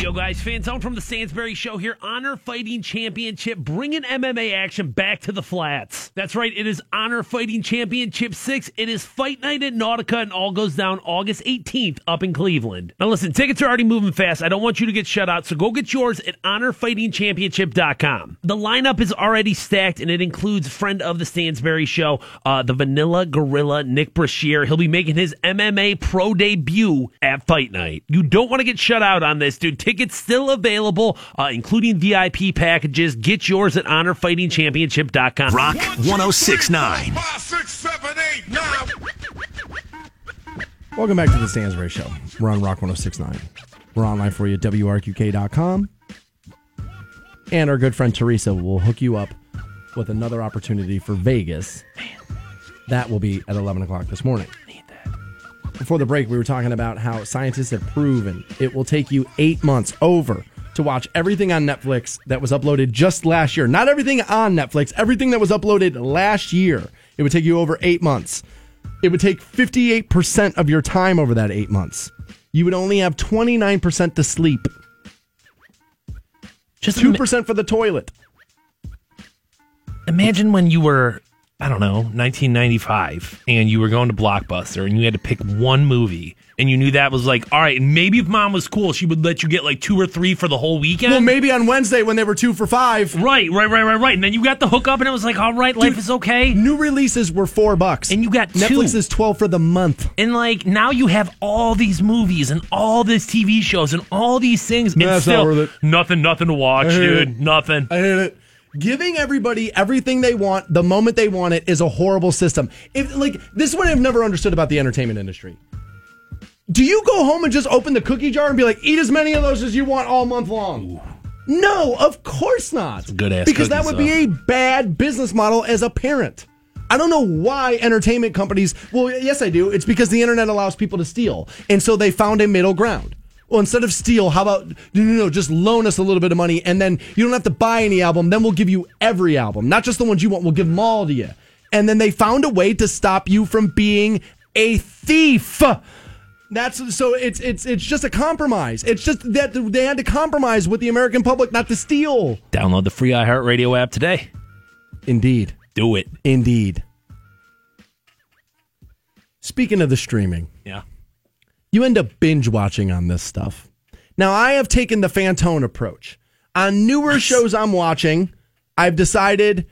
Yo, guys, fans out from the Stansbury Show here. Honor Fighting Championship, bringing MMA action back to the flats. That's right, it is Honor Fighting Championship 6. It is Fight Night at Nautica, and all goes down August 18th up in Cleveland. Now, listen, tickets are already moving fast. I don't want you to get shut out, so go get yours at honorfightingchampionship.com. The lineup is already stacked, and it includes friend of the Stansbury Show, uh, the Vanilla Gorilla, Nick Brashear. Year, he'll be making his MMA pro debut at Fight Night. You don't want to get shut out on this, dude. Tickets still available, uh, including VIP packages. Get yours at honorfightingchampionship.com. Rock 1069. Welcome back to the Stansbury Show. We're on Rock 1069. We're online for you at WRQK.com. And our good friend Teresa will hook you up with another opportunity for Vegas. That will be at 11 o'clock this morning. Before the break, we were talking about how scientists have proven it will take you eight months over to watch everything on Netflix that was uploaded just last year. Not everything on Netflix, everything that was uploaded last year. It would take you over eight months. It would take 58% of your time over that eight months. You would only have 29% to sleep, Just 2% for the toilet. imagine when you were I don't know, 1995, and you were going to Blockbuster and you had to pick one movie, and you knew that was like, all right, and maybe if mom was cool, she would let you get like two or three for the whole weekend. Well, maybe on Wednesday when they were two for five. Right, right, right, right, right. And then you got the hookup, and it was like, all right, life is okay. New releases were four bucks. And you got Netflix is 12 for the month. And like now you have all these movies and all these TV shows and all these things, and still worth it. nothing, nothing to watch, dude. it. Nothing. I hate it. Giving everybody everything they want the moment they want it is a horrible system. If like this is what I've never understood about the entertainment industry. Do you go home and just open the cookie jar and be like, eat as many of those as you want all month long? No, of course not. good ass Because that would be a bad business model as a parent. I don't know why entertainment companies. Well, yes, I do. It's because the internet allows people to steal, and so they found a middle ground. Well, instead of steal, how about no, no, no? Just loan us a little bit of money, and then you don't have to buy any album. Then we'll give you every album, not just the ones you want. We'll give them all to you. And then they found a way to stop you from being a thief. That's so it's it's it's just a compromise. It's just that they had to compromise with the American public not to steal. Download the free iHeartRadio app today. Indeed. Do it. Indeed. Speaking of the streaming, Yeah. You end up binge watching on this stuff. Now, I have taken the Fantone approach. On newer shows I'm watching, I've decided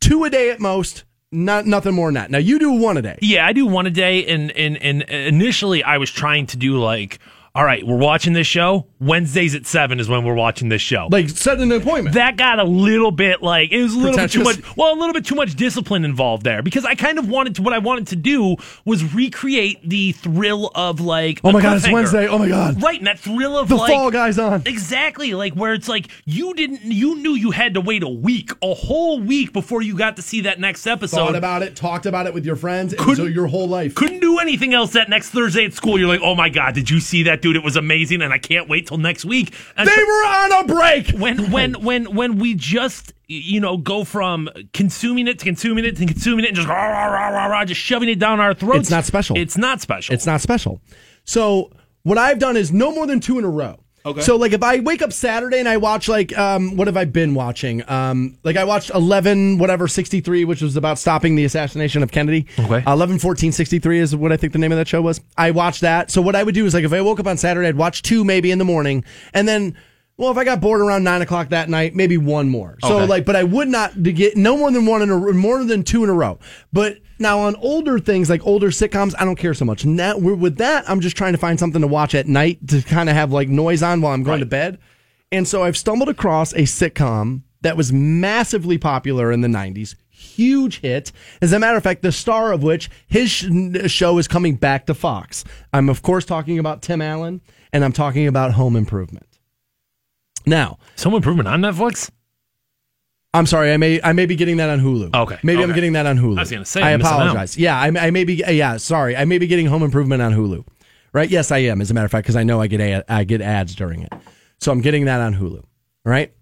two a day at most, not nothing more than that. Now, you do one a day. Yeah, I do one a day, and and and initially I was trying to do like, all right, we're watching this show. Wednesdays at seven is when we're watching this show. Like, set an appointment. that got a little bit like it was a little bit too much. Well, a little bit too much discipline involved there because I kind of wanted to. What I wanted to do was recreate the thrill of like. Oh my God, it's. Wednesday. Oh my God. Right, and that thrill of The like Fall Guys on. Exactly, like where it's like you didn't, you knew you had to wait a week, a whole week before you got to see that next episode. Thought about it, talked about it with your friends, and Couldn't- so your whole life. couldn't do anything else that next Thursday at school. You're like, oh my god, did you see that dude? It was amazing, and I can't wait till next week. And they so- were on a break. when when when when we just you know go from consuming it to consuming it to consuming it and just rah, rah, rah, rah, rah, just shoving it down our throats. It's not special. It's not special. It's not special. So what I've done is no more than two in a row. Okay. So like if I wake up Saturday and I watch like um what have I been watching? Um like I watched 11 whatever 63 which was about stopping the assassination of Kennedy. Okay. Uh, 11 14 63 is what I think the name of that show was. I watched that. So what I would do is like if I woke up on Saturday I'd watch two maybe in the morning and then well, if I got bored around nine o'clock that night, maybe one more. So Okay. like, but I would not get no more than one in a more than two in a row. But now on older things like older sitcoms, I don't care so much. Now with that, I'm just trying to find something to watch at night to kind of have like noise on while I'm going to bed. And so I've stumbled across a sitcom that was massively popular in the 90s. Huge hit. As a matter of fact, the star of which his show is coming back to Fox. I'm of course talking about Tim Allen, and I'm talking about Home Improvement. Now, Home improvement on Netflix. I'm sorry. I may I may be getting that on Hulu. Okay, Maybe I'm getting that on Hulu. I was gonna say, I I'm missing out. apologize. Yeah, I, I may be. Yeah, sorry. I may be getting Home Improvement on Hulu. Right? Yes, I am. As a matter of fact, because I know I get a, I get ads during it, so I'm getting that on Hulu. Right?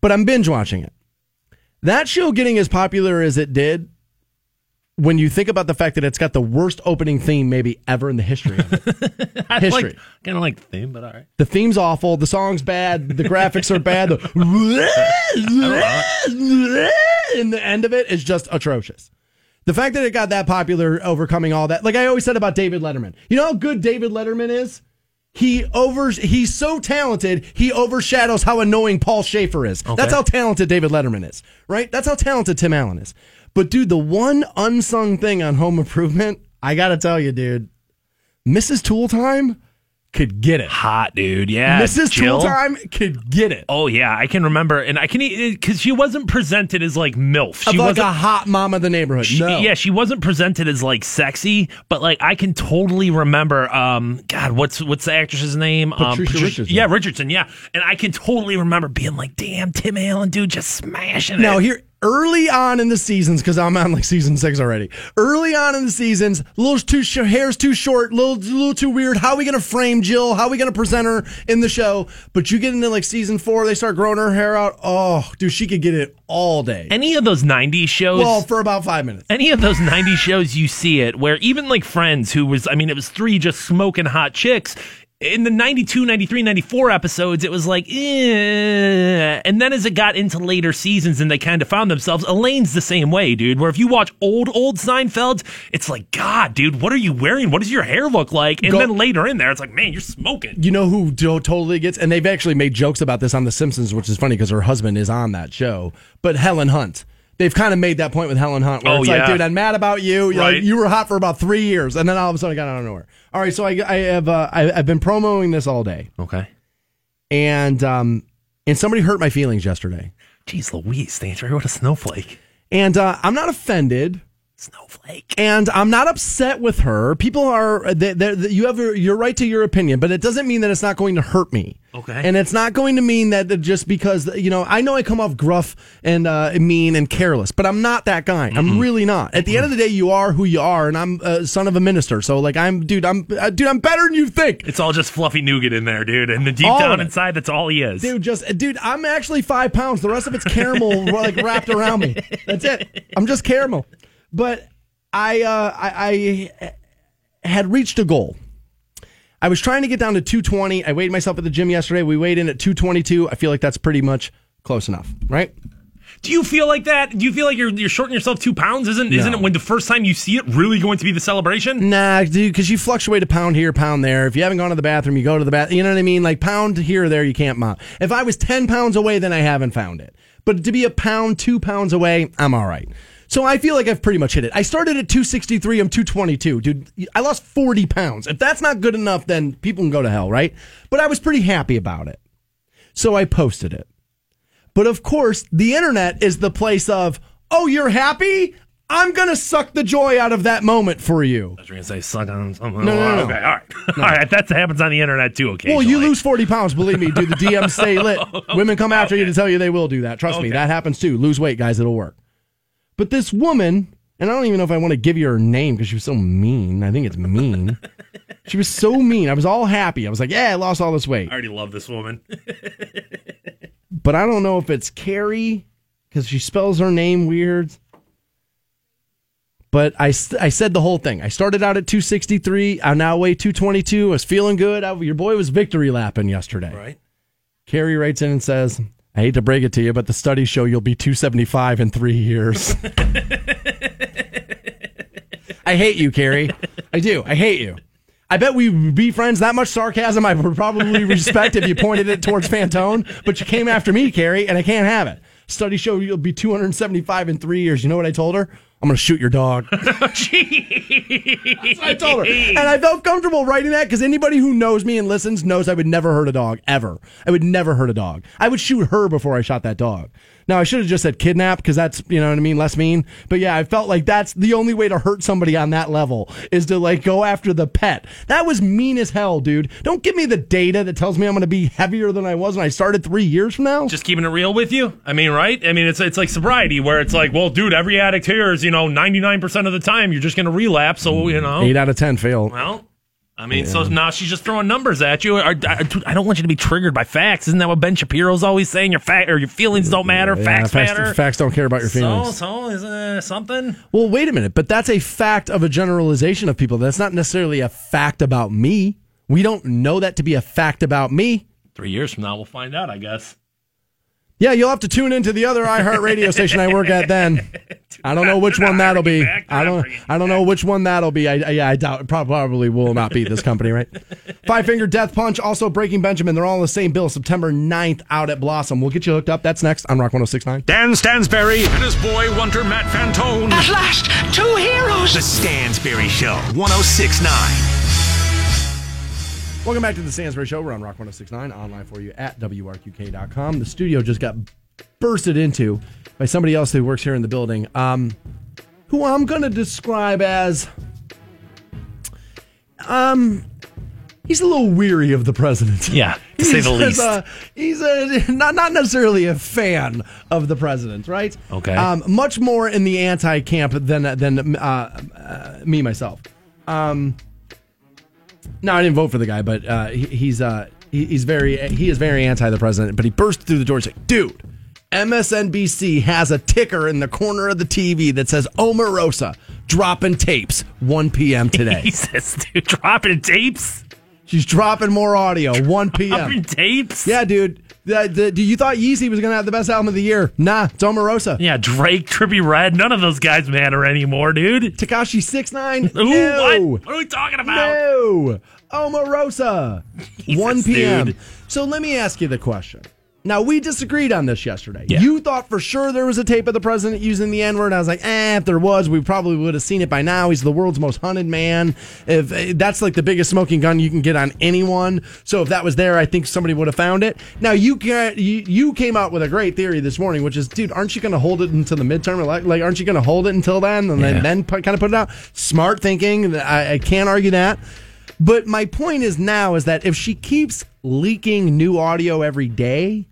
But I'm binge watching it. That show getting as popular as it did when you think about the fact that it's got the worst opening theme maybe ever in the history of it. [laughs] History. like, kind of like the theme, but all right. The theme's awful. The song's bad. The graphics are bad. The [laughs] and the end of it is just atrocious. The fact that it got that popular, overcoming all that, like I always said about David Letterman. You know how good David Letterman is? He over he's so talented, he overshadows how annoying Paul Shaffer is. That's how talented David Letterman is, right? That's how talented Tim Allen is. But dude, the one unsung thing on Home Improvement, I gotta tell you, dude, Mrs. Tool Time could get it. Hot, dude. Yeah. Mrs. Jill. Tool Time could get it. Oh yeah, I can remember, and I can because she wasn't presented as like milf. She Of like a hot mom of the neighborhood. She- no. Yeah, she wasn't presented as like sexy, but like I can totally remember. Um, God, what's what's the actress's name? um, Patricia Patricia- Richardson. Yeah, Richardson. Yeah, and I can totally remember being like, "Damn, Tim Allen, dude, just smashing Now it." Now, here early on in the seasons, because I'm on like season six already. Early on in the seasons, a little too sh- hair's too short, a little, little too weird. How are we gonna frame Jill? How are we gonna present her in the show? But you get into like season four, they start growing her hair out. Oh, dude, she could get it all day. Any of those '90s shows. well, for about five minutes. any of those 90s shows you see it where even like friends who was i mean it was three just smoking hot chicks in the 92 93 94 episodes it was like eh. and then as it got into later seasons and they kind of found themselves elaine's the same way dude where if you watch old old seinfeld it's like god dude what are you wearing what does your hair look like and Go- then later in there it's like man you're smoking You know who do- totally gets, and they've actually made jokes about this on The Simpsons, which is funny because her husband is on that show. But Helen Hunt, they've kind of made that point with Helen Hunt, where Oh, it's yeah. like, dude, I'm mad about you. You're like, Right. you were hot for about three years, and then all of a sudden, I got out of nowhere. All right, so I, I have, uh, I, I've been promoting this all day, okay. And um, and somebody hurt my feelings yesterday, jeez louise thanks for what a snowflake. And uh, I'm not offended. Snowflake and I'm not upset with her. People are they, they, they- you have your right to your opinion, but it doesn't mean that it's not going to hurt me. Okay. and it's not going to mean that just because you know I know I come off gruff and uh, mean and careless, but I'm not that guy. I'm really not. At the end of the day, you are who you are, and I'm a son of a minister. So like I'm, dude, I'm uh, dude, I'm better than you think. it's all just fluffy nougat in there dude and the deep All down inside that's all he is Dude, just dude, I'm actually five pounds. The rest of it's caramel, like wrapped around me. That's it. I'm just caramel. But I, uh, I, I had reached a goal. I was trying to get down to 220. I weighed myself at the gym yesterday. We weighed in at 222. I feel like that's pretty much close enough, right? Do you feel like that? Do you feel like you're you're shorting yourself two pounds? Isn't isn't it when the first time you see it really going to be the celebration? Nah, dude, because you fluctuate a pound here, pound there. If you haven't gone to the bathroom, you go to the bath. You know what I mean? Like pound here or there, you can't mop. If I was 10 pounds away, then I haven't found it. But to be a pound, two pounds away, I'm all right. So I feel like I've pretty much hit it. I started at 263, I'm 222. Dude, I lost 40 pounds. If that's not good enough, then people can go to hell, right? But I was pretty happy about it. So I posted it. But of course, the internet is the place of, oh, you're happy? I'm going to suck the joy out of that moment for you. I was going to say suck on something. No, no, no, Okay, all right. [laughs] all right. That happens on the internet too okay? Well, you lose 40 pounds, believe me. Do the DMs stay lit? [laughs] Women come after you to tell you they will do that. Trust me, that happens too. Lose weight, guys, it'll work. But this woman, and I don't even know if I want to give you her name because she was so mean. I think it's mean. [laughs] she was so mean. I was all happy. I was like, yeah, I lost all this weight. I already love this woman. [laughs] But I don't know if it's Carrie because she spells her name weird. But I, I said the whole thing. I started out at 263. I now weigh 222. I was feeling good. I, your boy was victory lapping yesterday. right. Carrie writes in and says, I hate to break it to you, but the studies show you'll be 275 in three years. [laughs] I hate you, Carrie. I do. I hate you. I bet we would be friends. That much sarcasm I would probably respect if you pointed it towards Fantone, but you came after me, Carrie, and I can't have it. Studies show you'll be 275 in three years. You know what I told her? I'm going to shoot your dog. [laughs] I told her. And I felt comfortable writing that because anybody who knows me and listens knows I would never hurt a dog, ever. I would never hurt a dog. I would shoot her before I shot that dog. Now, I should have just said kidnap because that's, you know what I mean, less mean. But yeah, I felt like that's the only way to hurt somebody on that level is to like go after the pet. That was mean as hell, dude. Don't give me the data that tells me I'm going to be heavier than I was when I started three years from now. Just keeping it real with you. I mean, right? I mean, it's it's like sobriety where it's like, well, dude, every addict here is, you know, 99% of the time you're just going to relapse. So, you know. Eight out of 10 fail. Well, I mean, so now she's just throwing numbers at you. I, don't want you to be triggered by facts. Isn't that what Ben Shapiro's always saying? Your fact or your feelings don't matter. Yeah, facts, facts, matter. facts don't care about your feelings. So, so is uh, something? Well, wait a minute, but that's a fact of a generalization of people. That's not necessarily a fact about me. We don't know that to be a fact about me. Three years from now, we'll find out. I guess. Yeah, you'll have to tune into the other iHeart radio station I work at then. I don't know which one that'll be. I don't. I don't know which one that'll be. I, I yeah, I doubt. Prob- Probably will not be this company, right? [laughs] Five Finger Death Punch, also Breaking Benjamin. They're all on the same bill. September 9th out at Blossom. We'll get you hooked up. That's next on Rock 106.9. Dan Stansbury and his boy wonder Matt Fantone. At last, two heroes. The Stansbury Show, 1069. Welcome back to the Stansbury Show. We're on Rock 1069, online for you at WRQK.com. The studio just got bursted into by somebody else who works here in the building, um, who I'm going to describe as. Um, he's a little weary of the president. Yeah, to [laughs] say the He's least. a- he's a, not not necessarily a fan of the president, right? Okay. Um, much more in the anti camp than than uh, uh, me myself. Um, no, I didn't vote for the guy, but uh, he, he's uh, he, he's very he is very anti the president. But he burst through the door and said, "Dude, MSNBC has a ticker in the corner of the TV that says Omarosa dropping tapes 1 p.m. today. [laughs] Jesus, dude, dropping tapes, She's dropping more audio 1 p.m. dropping tapes. Yeah, dude. The, the, do you thought Yeezy was gonna have the best album of the year? Nah, it's Omarosa. Yeah, Drake, Trippie Redd, none of those guys matter anymore, dude. Tekashi six nine. Ooh, no. what? What are we talking about? No, Omarosa. [laughs] Jesus, 1 p.m. dude. So let me ask you the question. Now we disagreed on this yesterday. Yeah. You thought for sure there was a tape of the president using the N word. I was like, eh, if there was, we probably would have seen it by now. He's the world's most hunted man. If eh, that's like the biggest smoking gun you can get on anyone, so if that was there, I think somebody would have found it. Now you you, you came out with a great theory this morning, which is, dude, aren't you going to hold it until the midterm? Like, like aren't you going to hold it until then and Yeah. then then put, kind of put it out? Smart thinking. I, I can't argue that. But my point is now is that if she keeps leaking new audio every day,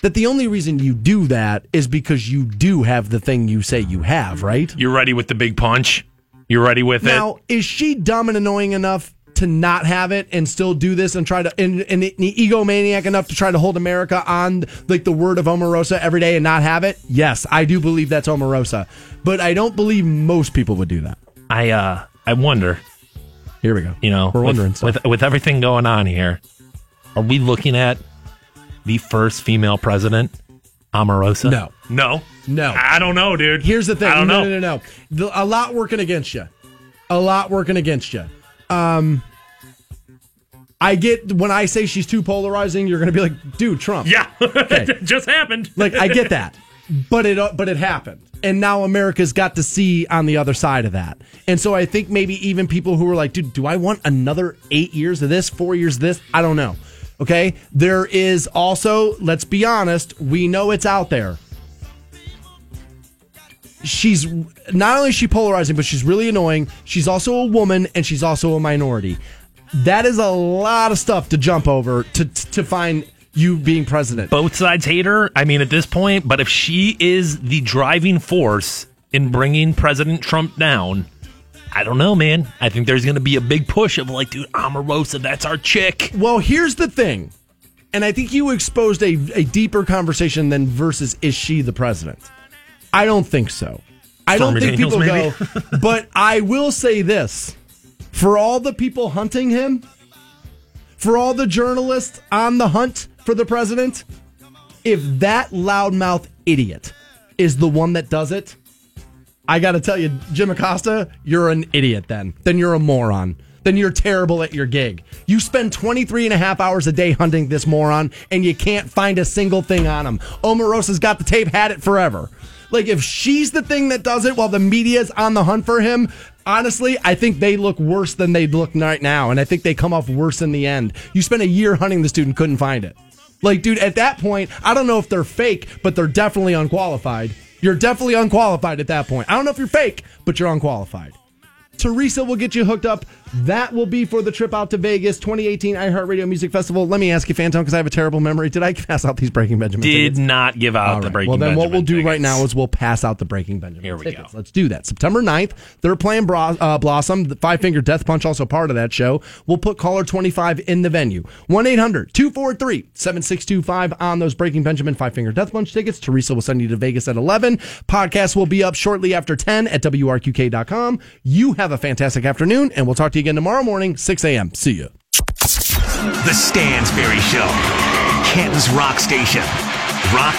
that the only reason you do that is because you do have the thing you say you have, right? You're ready with the big punch. You're ready with it. Now, is she dumb and annoying enough to not have it and still do this and try to and, and, and egomaniac enough to try to hold America on like the word of Omarosa every day and not have it? Yes, I do believe that's Omarosa, but I don't believe most people would do that. I uh, I wonder. Here we go. You know, We're with, wondering stuff. with with everything going on here, are we looking at the first female president, Omarosa? No. no, No. I don't know, dude. Here's the thing. I don't no, know. no, no, no. The, a lot working against you. A lot working against you. Um, I get when I say she's too polarizing, you're going to be like, dude, Trump. Yeah, [laughs] just happened. Like I get that, but it uh, but it happened, and now America's got to see on the other side of that. And so I think maybe even people who are like, dude, do I want another eight years of this, four years of this? I don't know. Okay, there is also, let's be honest, we know it's out there. She's not only she polarizing, but she's really annoying. She's also a woman, and she's also a minority. That is a lot of stuff to jump over to to find you being president. both sides hate her. I mean, at this point, but if she is the driving force in bringing President Trump down, I don't know, man. I think there's going to be a big push of like, dude, Omarosa, that's our chick. Well, here's the thing, and I think you exposed a, a deeper conversation than versus is she the president? I don't think so. I don't Stormy think Daniels, people go. but I will say this: for all the people hunting him, for all the journalists on the hunt for the president, if that loudmouth idiot is the one that does it, I got to tell you, Jim Acosta, you're an idiot then. Then you're a moron. Then you're terrible at your gig. You spend 23 and a half hours a day hunting this moron and you can't find a single thing on him. Omarosa's got the tape, had it forever. Like, if she's the thing that does it while the media's on the hunt for him, honestly, I think they look worse than they look right now. And I think they come off worse in the end. You spent a year hunting the student, couldn't find it. Like, dude, at that point, I don't know if they're fake, but they're definitely unqualified. You're definitely unqualified at that point. I don't know if you're fake, but you're unqualified. Teresa will get you hooked up That will be for the trip out to Vegas 2018 iHeartRadio Music Festival. Let me ask you, Fantone, because I have a terrible memory. Did I [laughs] pass out these Breaking Benjamin tickets? Did tickets? not give out All the right. Breaking Well, then what we'll do right now is we'll pass out the Breaking Benjamin Here we tickets. go. Let's do that. September 9th, they're playing uh, Blossom. The Five Finger Death Punch, also part of that show. We'll put caller 25 in the venue. 1 800 243 7625 on those Breaking Benjamin Five Finger Death Punch tickets. Teresa will send you to Vegas at 11. Podcast will be up shortly after 10 at WRQK.com. You have a fantastic afternoon, and we'll talk to you again tomorrow morning, 6 a.m. See you. The Stansbury Show, Canton's Rock Station. Rock